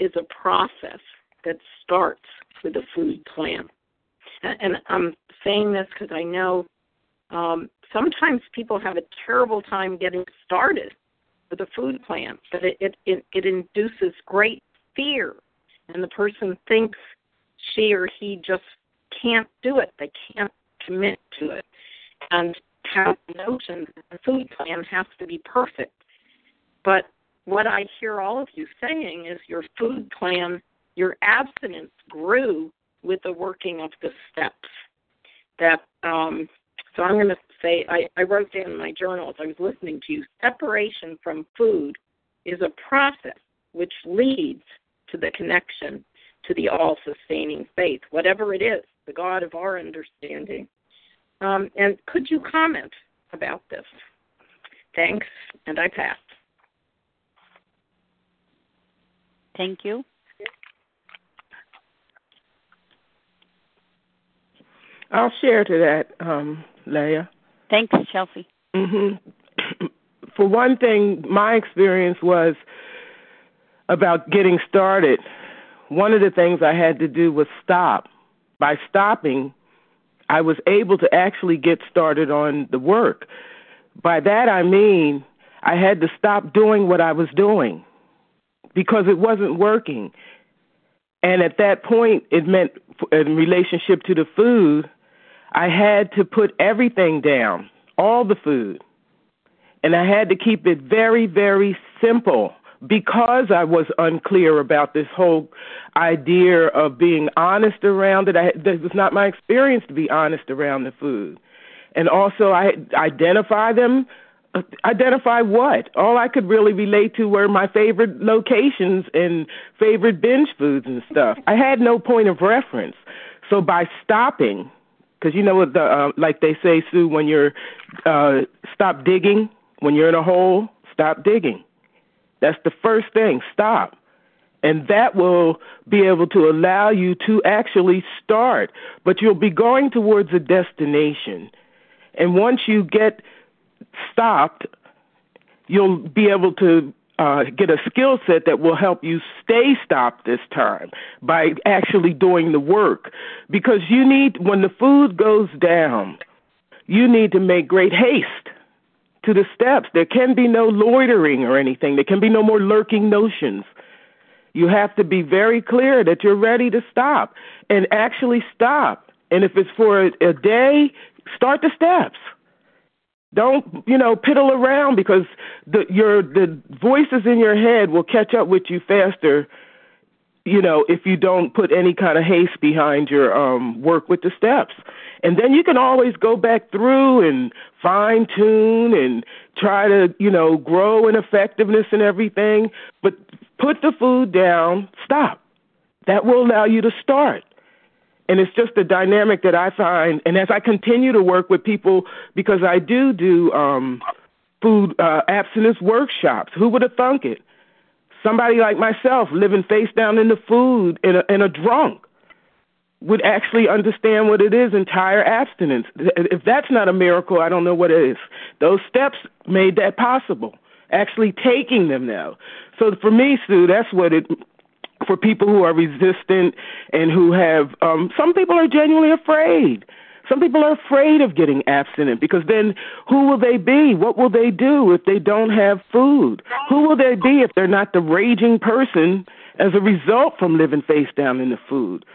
is a process that starts with a food plan. And I'm saying this because I know um, sometimes people have a terrible time getting started with a food plan, but it, it, it, it induces great fear, and the person thinks she or he just can't do it. They can't commit to it, and have the notion that the food plan has to be perfect. But what I hear all of you saying is your food plan, your abstinence grew with the working of the steps that um, so I'm going to say I, I wrote down in my journal as I was listening to you separation from food is a process which leads to the connection to the all sustaining faith, whatever it is, the God of our understanding. Um, and could you comment about this? Thanks, and I pass. Thank you. I'll share to that, um, Leah. Thanks, Chelsea. hmm (clears throat) For one thing, my experience was about getting started. One of the things I had to do was stop. By stopping, I was able to actually get started on the work. By that I mean I had to stop doing what I was doing because it wasn't working. And at that point, it meant in relationship to the food, I had to put everything down, all the food. And I had to keep it very, very simple because I was unclear about this whole idea of being honest around it. I, this was not my experience to be honest around the food. And also, I identify them. Identify what? All I could really relate to were my favorite locations and favorite binge foods and stuff. I had no point of reference. So by stopping, because you know what the uh, like they say, Sue, when you're uh, stop digging, when you're in a hole, stop digging. That's the first thing. Stop. And that will be able to allow you to actually start. But you'll be going towards a destination. And once you get stopped, you'll be able to uh, get a skill set that will help you stay stopped this time by actually doing the work. Because you need, when the food goes down, you need to make great haste to the steps. There can be no loitering or anything, there can be no more lurking notions. You have to be very clear that you're ready to stop and actually stop. And if it's for a, a day, start the steps. Don't you know piddle around because the your the voices in your head will catch up with you faster. You know if you don't put any kind of haste behind your um, work with the steps, and then you can always go back through and fine tune and try to you know grow in effectiveness and everything. But put the food down. Stop. That will allow you to start. And it's just a dynamic that I find. And as I continue to work with people, because I do do um, food uh, abstinence workshops, who would have thunk it? Somebody like myself, living face down in the food in a, in a drunk, would actually understand what it is entire abstinence. If that's not a miracle, I don't know what is. Those steps made that possible. Actually taking them now. So for me, Sue, that's what it for people who are resistant and who have um some people are genuinely afraid. Some people are afraid of getting abstinent because then who will they be? What will they do if they don't have food? Who will they be if they're not the raging person as a result from living face down in the food?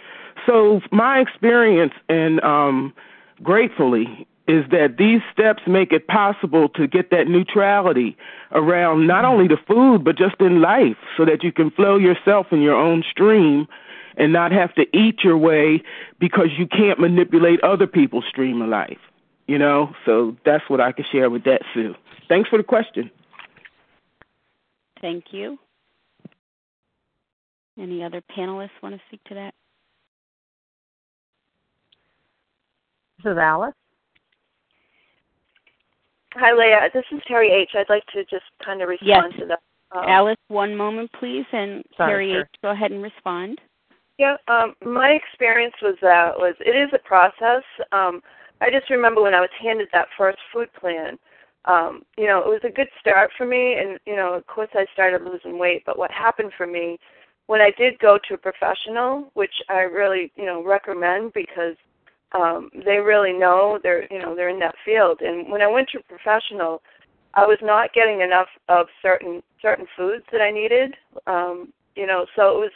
So my experience and um gratefully is that these steps make it possible to get that neutrality around not only the food but just in life so that you can flow yourself in your own stream and not have to eat your way because you can't manipulate other people's stream of life you know? So that's what i can share with that sue. Thanks for the question. Thank you. Any other panelists want to speak to that? This is alice Hi, Leah. This is Terry H. I'd like to just kind of respond yes. to that. Um, Alice, one moment, please, and Sorry, Terry sure. H. Go ahead and respond. Yeah, um, my experience was that was it is a process. Um, I just remember when I was handed that first food plan. Um, you know, it was a good start for me, and you know, of course, I started losing weight. But what happened for me when I did go to a professional, which I really, you know, recommend because um they really know they're you know they're in that field. And when i went to professional i was not getting enough of certain certain foods that i needed um you know so it was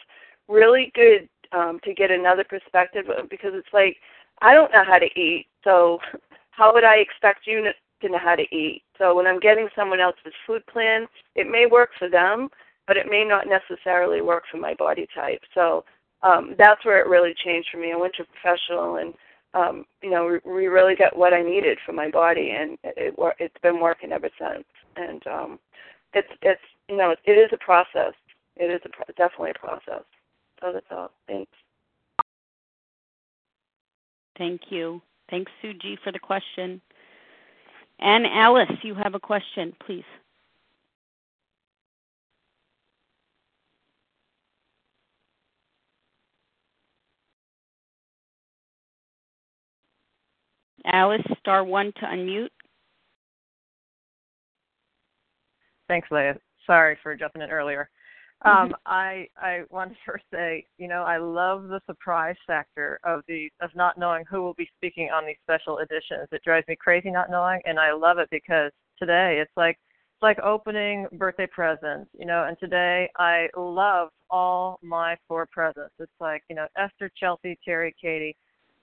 really good um to get another perspective because it's like i don't know how to eat so (laughs) how would i expect you to know how to eat? So when i'm getting someone else's food plan it may work for them but it may not necessarily work for my body type. So um that's where it really changed for me. I went to professional and um, you know, we really got what I needed for my body, and it, it it's been working ever since. And um, it's it's you know it is a process. It is a pro- definitely a process. So that's all. Thanks. Thank you. Thanks, Sue G, for the question. And Alice, you have a question, please. Alice, star one to unmute. Thanks, Leah. Sorry for jumping in earlier. Um, I I want to (laughs) first say, you know, I love the surprise factor of the of not knowing who will be speaking on these special editions. It drives me crazy not knowing, and I love it because today it's like it's like opening birthday presents, you know. And today I love all my four presents. It's like you know Esther, Chelsea, Terry, Katie.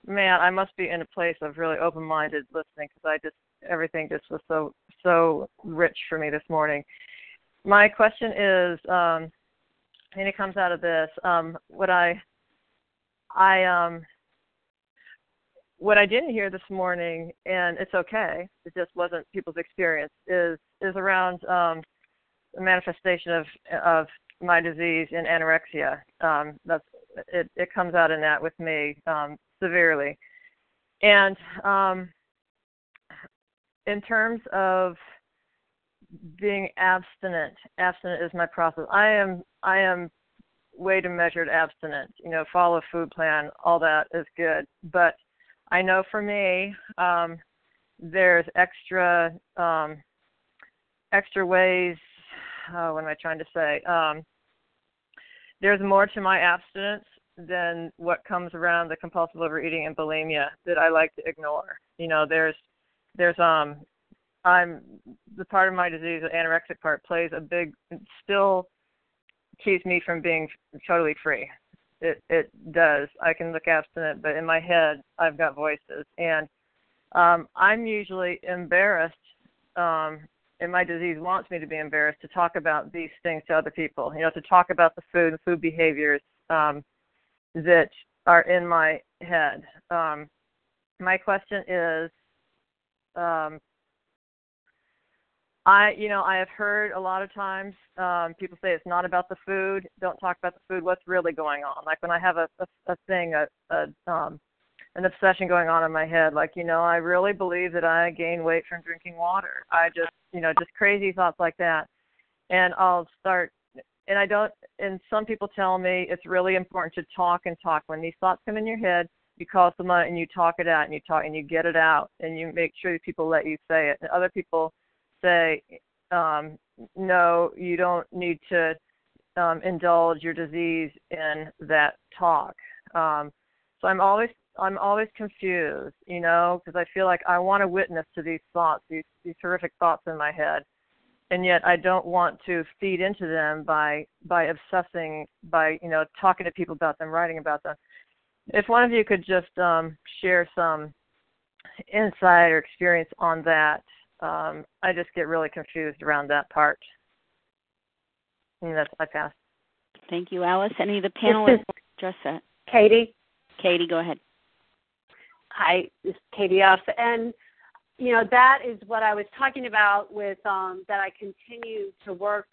Man, I must be in a place of really open-minded listening because I just everything just was so so rich for me this morning. My question is. um and it comes out of this. Um, what I, I, um, what I didn't hear this morning, and it's okay, it just wasn't people's experience, is is around um, the manifestation of of my disease in anorexia. Um, that's it. It comes out in that with me um, severely, and um, in terms of being abstinent. Abstinent is my process. I am I am way to measured abstinent. You know, follow food plan, all that is good. But I know for me, um, there's extra um, extra ways. Oh, what am I trying to say? Um, there's more to my abstinence than what comes around the compulsive overeating and bulimia that I like to ignore. You know, there's there's um I'm the part of my disease, the anorexic part, plays a big still keeps me from being totally free. It it does. I can look abstinent, but in my head I've got voices, and um, I'm usually embarrassed. Um, and my disease wants me to be embarrassed to talk about these things to other people. You know, to talk about the food and food behaviors um, that are in my head. Um, my question is, um, I, you know, I have heard a lot of times um, people say it's not about the food. Don't talk about the food. What's really going on? Like when I have a a, a thing, a, a um, an obsession going on in my head. Like you know, I really believe that I gain weight from drinking water. I just, you know, just crazy thoughts like that, and I'll start. And I don't. And some people tell me it's really important to talk and talk when these thoughts come in your head you call someone and you talk it out and you talk and you get it out and you make sure that people let you say it. And other people say, um, no, you don't need to um, indulge your disease in that talk. Um, so I'm always I'm always confused, you know, because I feel like I want to witness to these thoughts, these these terrific thoughts in my head, and yet I don't want to feed into them by by obsessing, by you know talking to people about them, writing about them. If one of you could just um, share some insight or experience on that, um, I just get really confused around that part. And that's I pass. Thank you, Alice. Any of the panelists address that? Katie. Katie, go ahead. Hi, this is Katie F. And you know that is what I was talking about with um, that I continue to work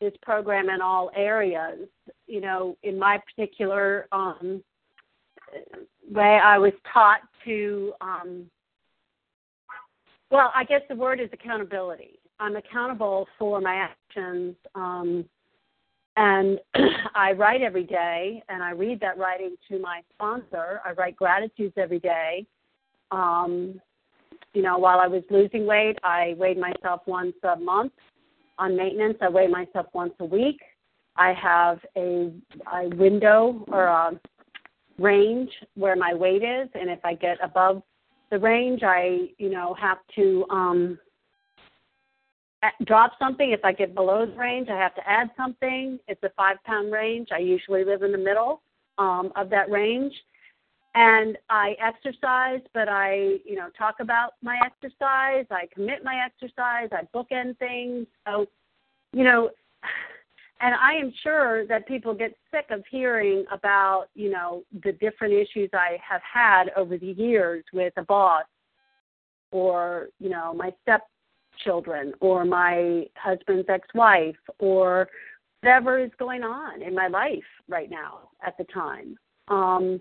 this program in all areas. You know, in my particular um, way, I was taught to um, well, I guess the word is accountability. I'm accountable for my actions. Um, and (clears throat) I write every day, and I read that writing to my sponsor. I write gratitudes every day. Um, you know, while I was losing weight, I weighed myself once a month. On maintenance, I weigh myself once a week. I have a, a window or a range where my weight is, and if I get above the range. I, you know, have to um, drop something. If I get below the range, I have to add something. It's a five pound range. I usually live in the middle um, of that range. And I exercise, but I, you know, talk about my exercise. I commit my exercise. I bookend things. So, you know, and I am sure that people get sick of hearing about, you know, the different issues I have had over the years with a boss or, you know, my stepchildren or my husband's ex-wife or whatever is going on in my life right now at the time. Um,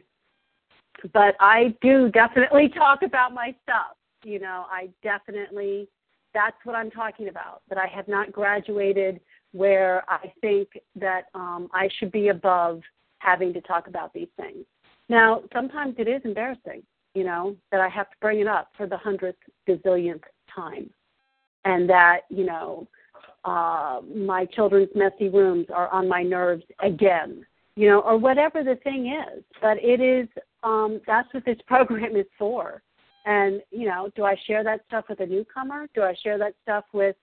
but I do definitely (laughs) talk about my stuff. You know, I definitely that's what I'm talking about. That I have not graduated where I think that um, I should be above having to talk about these things. Now, sometimes it is embarrassing, you know, that I have to bring it up for the hundredth gazillionth time, and that you know uh, my children's messy rooms are on my nerves again, you know, or whatever the thing is. But it is um, that's what this (laughs) program is for. And you know, do I share that stuff with a newcomer? Do I share that stuff with,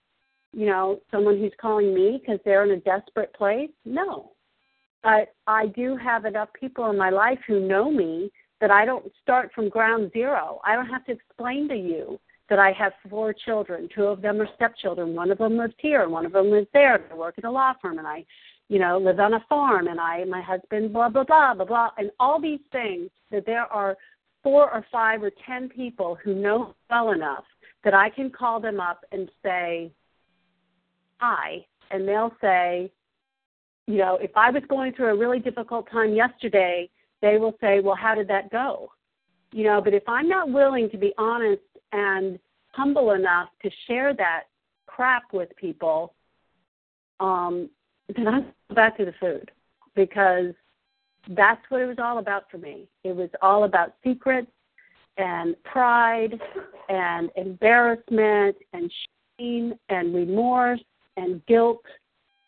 you know, someone who's calling me because they're in a desperate place? No. But I do have enough people in my life who know me that I don't start from ground zero. I don't have to explain to you that I have four children. Two of them are stepchildren. One of them lives here. and One of them lives there. I work at a law firm, and I, you know, live on a farm. And I, my husband, blah blah blah blah blah, and all these things. That there are four or five or ten people who know well enough that I can call them up and say, "Hi," and they'll say, you know, if I was going through a really difficult time yesterday, they will say, "Well, how did that go?" You know, but if I'm not willing to be honest and humble enough to share that crap with people, um, then I go back to the food because that's what it was all about for me. It was all about secrets and pride and embarrassment and shame and remorse and guilt.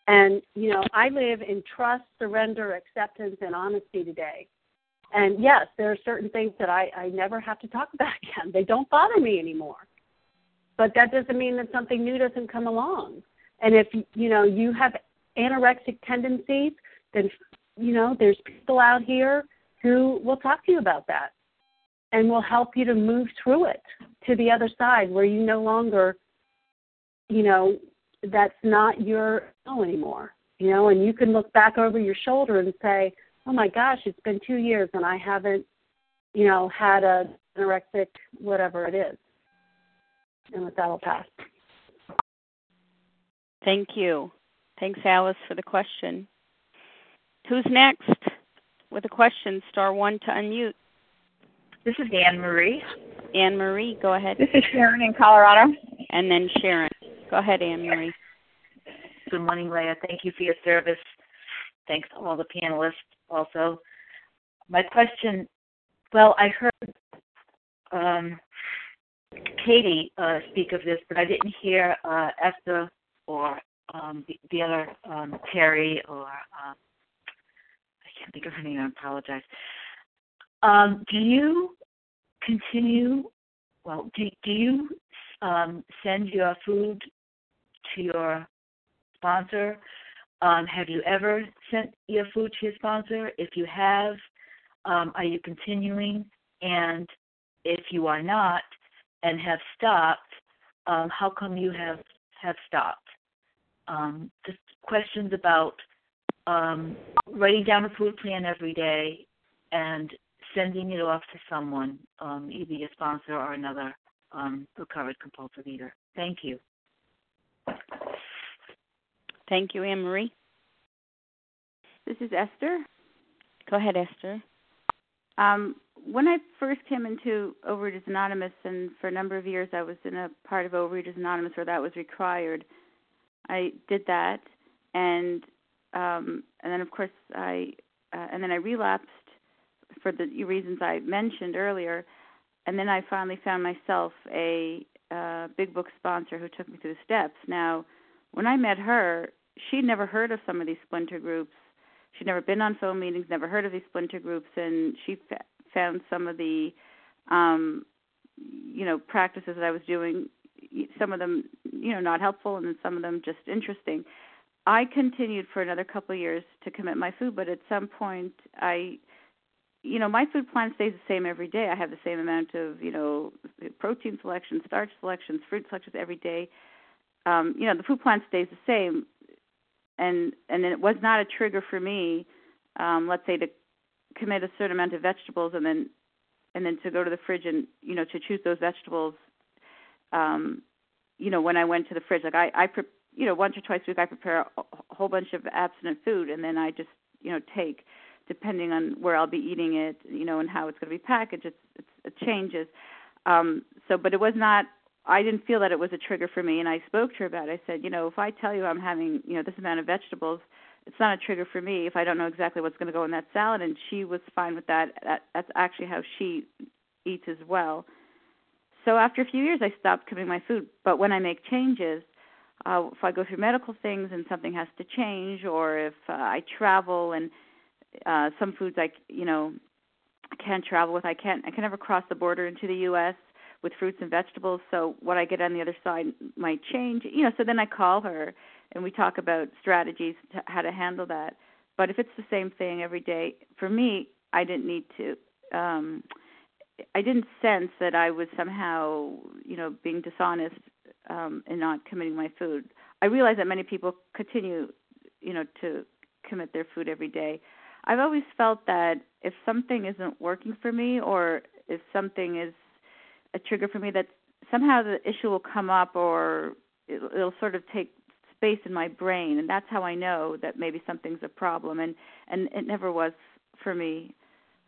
And, you know, I live in trust, surrender, acceptance, and honesty today. And yes, there are certain things that I, I never have to talk (laughs) about again. They don't bother me anymore. But that doesn't mean that something new doesn't come along. And if you know you have anorexic tendencies, then you know there's people out here who will talk to you about that and will help you to move through it to the other side where you no longer you know that's not your no anymore you know and you can look back over your shoulder and say oh my gosh, it's been two years and I haven't, you know, had a anorexic whatever it is. And with that, I'll pass. Thank you. Thanks, Alice, for the question. Who's next with a question? Star one to unmute. This is Anne Marie. Anne Marie, go ahead. This is Sharon in Colorado. And then Sharon. Go ahead, Anne Marie. Good morning, Leah. Thank you for your service. Thanks to all the panelists also. My question well, I heard um, Katie uh, speak of this, but I didn't hear uh, Esther or um, the, the, other um, Terry or um, I can't think of her name. I apologize. Um, do you continue? Well, do do you um, send your food to your sponsor um, have you ever sent your food to your sponsor? If you have, um, are you continuing? And if you are not and have stopped, um, how come you have have stopped? Um, just questions about um, writing down a food plan every day and sending it off to someone, um, either your sponsor or another um, recovered compulsive eater. Thank you. Thank you, Anne Marie. This is Esther. Go ahead, Esther. Um, when I first came into Overeaters Anonymous, and for a number of years I was in a part of Overeaters Anonymous where that was required, I did that, and um, and then of course I uh, and then I relapsed for the reasons I mentioned earlier, and then I finally found myself a uh, big book sponsor who took me through the steps. Now, when I met her, she'd never heard of some of these splinter groups. She'd never been on phone meetings, never heard of these splinter groups, and she found some of the, um, you know, practices that I was doing, some of them, you know, not helpful, and then some of them just interesting. I continued for another couple of years to commit my food, but at some point, I, you know, my food plan stays the same every day. I have the same amount of, you know, protein selections, starch selections, fruit selections every day. Um, you know, the food plan stays the same and and it was not a trigger for me um let's say to commit a certain amount of vegetables and then and then to go to the fridge and you know to choose those vegetables um you know when i went to the fridge like i i pre- you know once or twice a week i prepare a, whole bunch of abstinent food and then i just you know take depending on where i'll be eating it you know and how it's going to be packaged it's, it's it changes um so but it was not I didn't feel that it was a trigger for me, and I spoke to her about it. I said, you know, if I tell you I'm having, you know, this amount of vegetables, it's not a trigger for me if I don't know exactly what's going to go in that salad. And she was fine with that. that that's actually how she eats as well. So after a few years, I stopped committing my food. But when I make changes, uh, if I go through medical things and something has to change, or if uh, I travel and uh, some foods I, you know, can't travel with, I can't, I can never cross the border into the U.S. with fruits and vegetables. So what I get on the other side might change, you know. So then I call her and we talk about strategies to how to handle that. But if it's the same thing every day, for me, I didn't need to. Um, I didn't sense that I was somehow, you know, being dishonest um, and not committing my food. I realize that many people continue, you know, to commit their food every day. I've always felt that if something isn't working for me, or if something is a trigger for me, that somehow the issue will come up, or it'll sort of take space in my brain, and that's how I know that maybe something's a problem. And and it never was for me.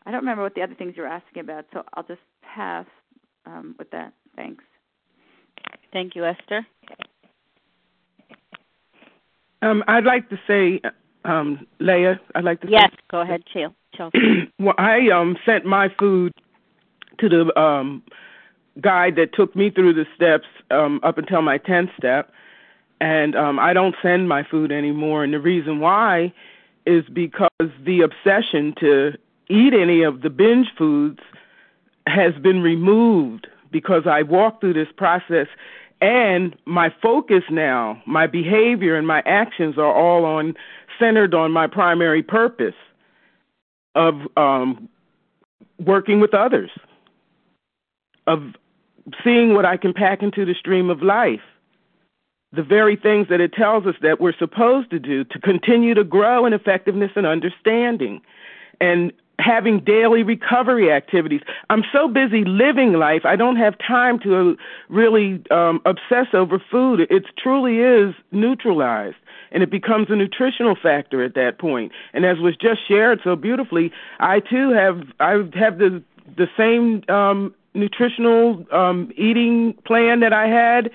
I don't remember what the other things you're asking about, so I'll just pass um, with that. Thanks. Thank you, Esther. Um, I'd like to say, um, Leah, I'd like to yes, say, go ahead, Chelsea. (clears throat) well, I um, sent my food to the um, guide that took me through the steps um, up until my 10th step, and um, I don't send my food anymore. And the reason why is because the obsession to eat any of the binge foods has been removed because I walked through this process and my focus now, my behavior and my actions are all on centered on my primary purpose of um, working with others, of seeing what I can pack into the stream of life, the very things that it tells us that we're supposed to do to continue to grow in effectiveness and understanding. And having daily recovery activities. I'm so busy living life, I don't have time to really um, obsess over food. It truly is neutralized, and it becomes a nutritional factor at that point. And as was just shared so beautifully, I too have I have the the same um, nutritional um, eating plan that I had.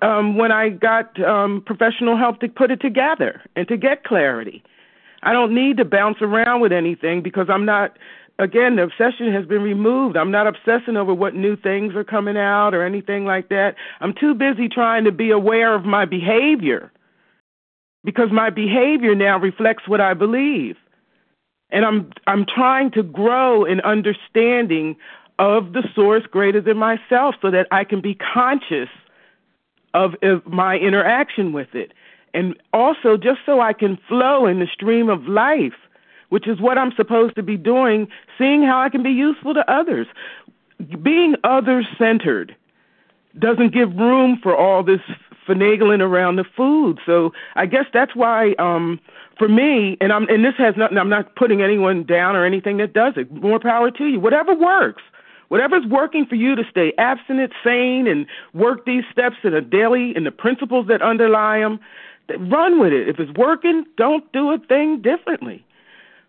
Um, when I got um, professional help to put it together and to get clarity. I don't need to bounce around with anything because I'm not again, the obsession has been removed. I'm not obsessing over what new things are coming out or anything like that. I'm too busy trying to be aware of my behavior because my behavior now reflects what I believe. And I'm I'm trying to grow in understanding of the source greater than myself so that I can be conscious of, of my interaction with it and also just so I can flow in the stream of life, which is what I'm supposed to be doing, seeing how I can be useful to others. Being other centered doesn't give room for all this finagling around the food. So I guess that's why um for me and I'm and this has nothing I'm not putting anyone down or anything that does it. More power to you. Whatever works. Whatever's working for you to stay abstinent, sane, and work these steps in a daily and the principles that underlie them, run with it. If it's working, don't do a thing differently.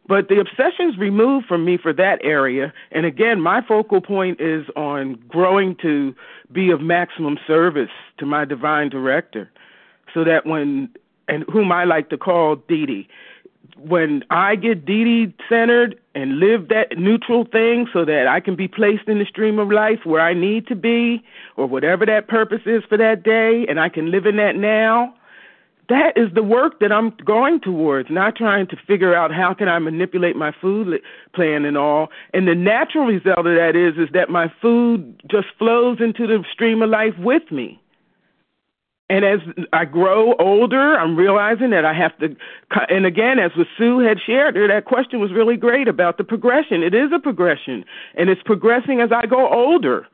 But the obsession's removed from me for that area. And again, my focal point is on growing to be of maximum service to my divine director. So that when, and whom I like to call Dee Dee, when I get Dee Dee centered and live that neutral thing so that I can be placed in the stream of life where I need to be or whatever that purpose is for that day, and I can live in that now, that is the work that I'm going towards, not trying to figure out how can I manipulate my food plan and all. And the natural result of that is is that my food just flows into the stream of life with me. And as I grow older, I'm realizing that I have to. And again, as what Sue had shared, that question was really great about the progression. It is a progression, and it's progressing as I go older.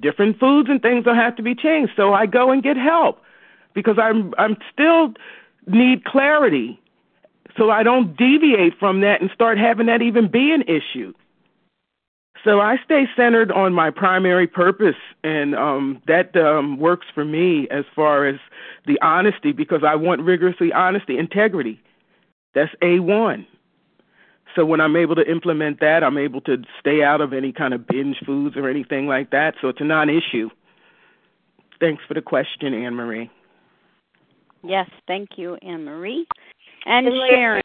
Different foods and things will have to be changed, so I go and get help because I'm I'm still need clarity so I don't deviate from that and start having that even be an issue. So I stay centered on my primary purpose, and um, that um, works for me as far as the honesty because I want rigorously honesty, integrity. That's A1. So when I'm able to implement that, I'm able to stay out of any kind of binge foods or anything like that. So it's a non issue. Thanks for the question, Anne Marie. Yes, thank you, Anne Marie. And Sharon.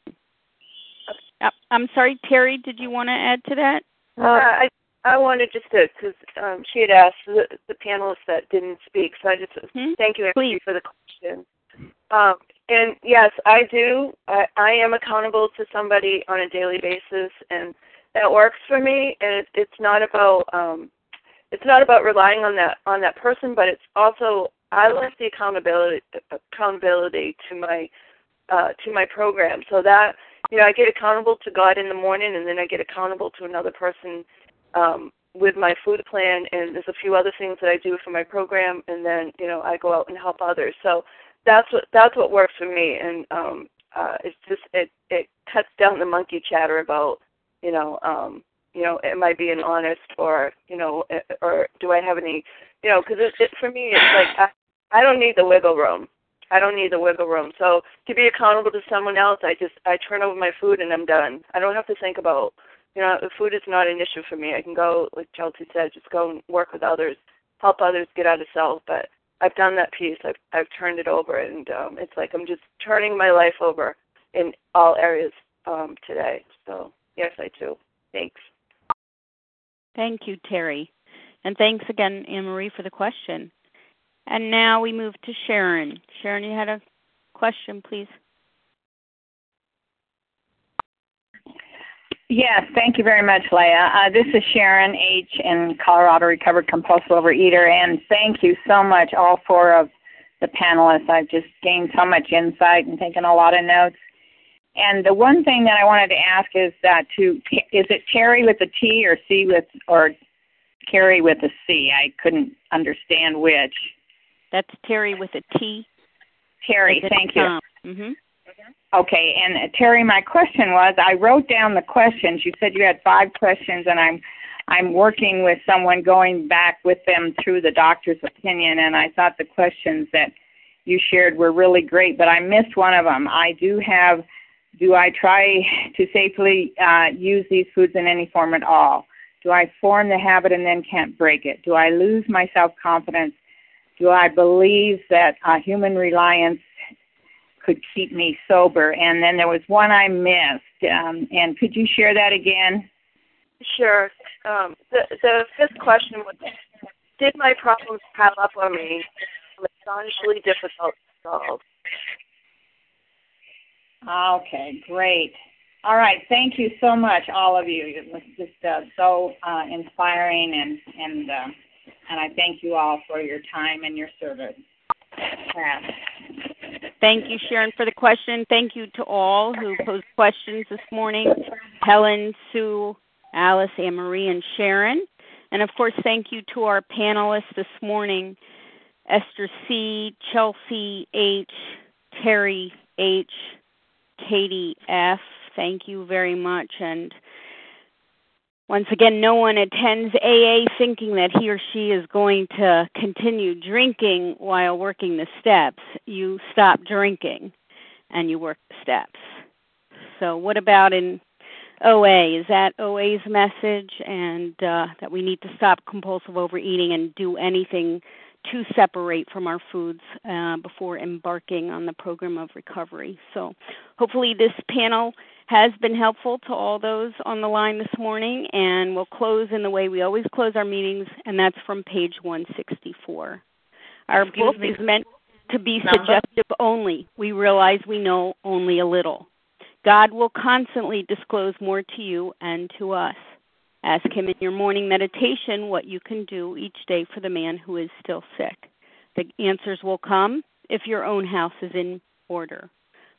Uh, I'm sorry, Terry, did you want to add to that? Uh, I I wanted just to, because um, she had asked the, the panelists that didn't speak, so I just Hmm? thank you Please. for the question. Um, and yes, I do. I, I am accountable to somebody on a daily basis, and that works for me. And it, it's not about um, it's not about relying on that on that person, but it's also I like the accountability accountability to my uh, to my program, so that you know I get accountable to God in the morning, and then I get accountable to another person um, with my food plan, and there's a few other things that I do for my program, and then you know I go out and help others. So that's what that's what works for me, and um, uh, it's just it it cuts down the monkey chatter about you know um, you know am I being honest or you know eh, or do I have any you know because it, it for me it's like I, don't need the wiggle room. I don't need the wiggle room. So to be accountable to someone else, I just I turn over my food and I'm done. I don't have to think about you know, food is not an issue for me. I can go, like Chelsea said, just go and work with others, help others get out of self. But I've done that piece. I've I've turned it over, and um, it's like I'm just turning my life over in all areas um, today. So yes, I do. Thanks. Thank you, Terry. And thanks again, Anne Marie, for the question. And now we move to Sharon. Sharon, you had a question, please. Yes, thank you very much, Leah. Uh, this is Sharon H. in Colorado, recovered compulsive overeater, and thank you so much, all four of the panelists. I've just gained so much insight and taken a lot of notes. And the one thing that I wanted to ask is that to is it Terry with a T or C with or Carrie with a C? I couldn't understand which. That's Terry with a T. Terry, thank you. Mm-hmm. Okay, and uh, Terry, my question was I wrote down the questions. You said you had five questions, and I'm I'm working with someone going back with them through the doctor's opinion, and I thought the questions that you shared were really great, but I missed one of them. I do have. Do I try to safely uh, use these foods in any form at all? Do I form the habit and then can't break it? Do I lose my self confidence? Do I believe that uh, human reliance could keep me sober. And then there was one I missed. Um, and could you share that again? Sure. Um, the the fifth question was, did my problems pile up on me? Astonishingly difficult to solve. Okay, great. All right, thank you so much, all of you. It was just uh, so uh, inspiring, and and uh, and I thank you all for your time and your service. Pass. Thank you, Sharon, for the question. Thank you to all who posed questions this morning Helen, Sue, Alice, Anne Marie, and Sharon. And of course, thank you to our panelists this morning Esther C., Chelsea H., Terry H., Katie F. Thank you very much. And once again, no one attends AA thinking that he or she is going to continue drinking while working the steps. You stop drinking and you work the steps. So, what about in OA? Is that OA's message? And uh, that we need to stop compulsive overeating and do anything to separate from our foods uh, before embarking on the program of recovery. So, hopefully, this panel has been helpful to all those on the line this morning, and we'll close in the way we always close our meetings, and that's from page 164. Our Excuse book me. is meant to be suggestive only. We realize we know only a little. God will constantly disclose more to you and to us. Ask Him in your morning meditation what you can do each day for the man who is still sick. The answers will come if your own house is in order.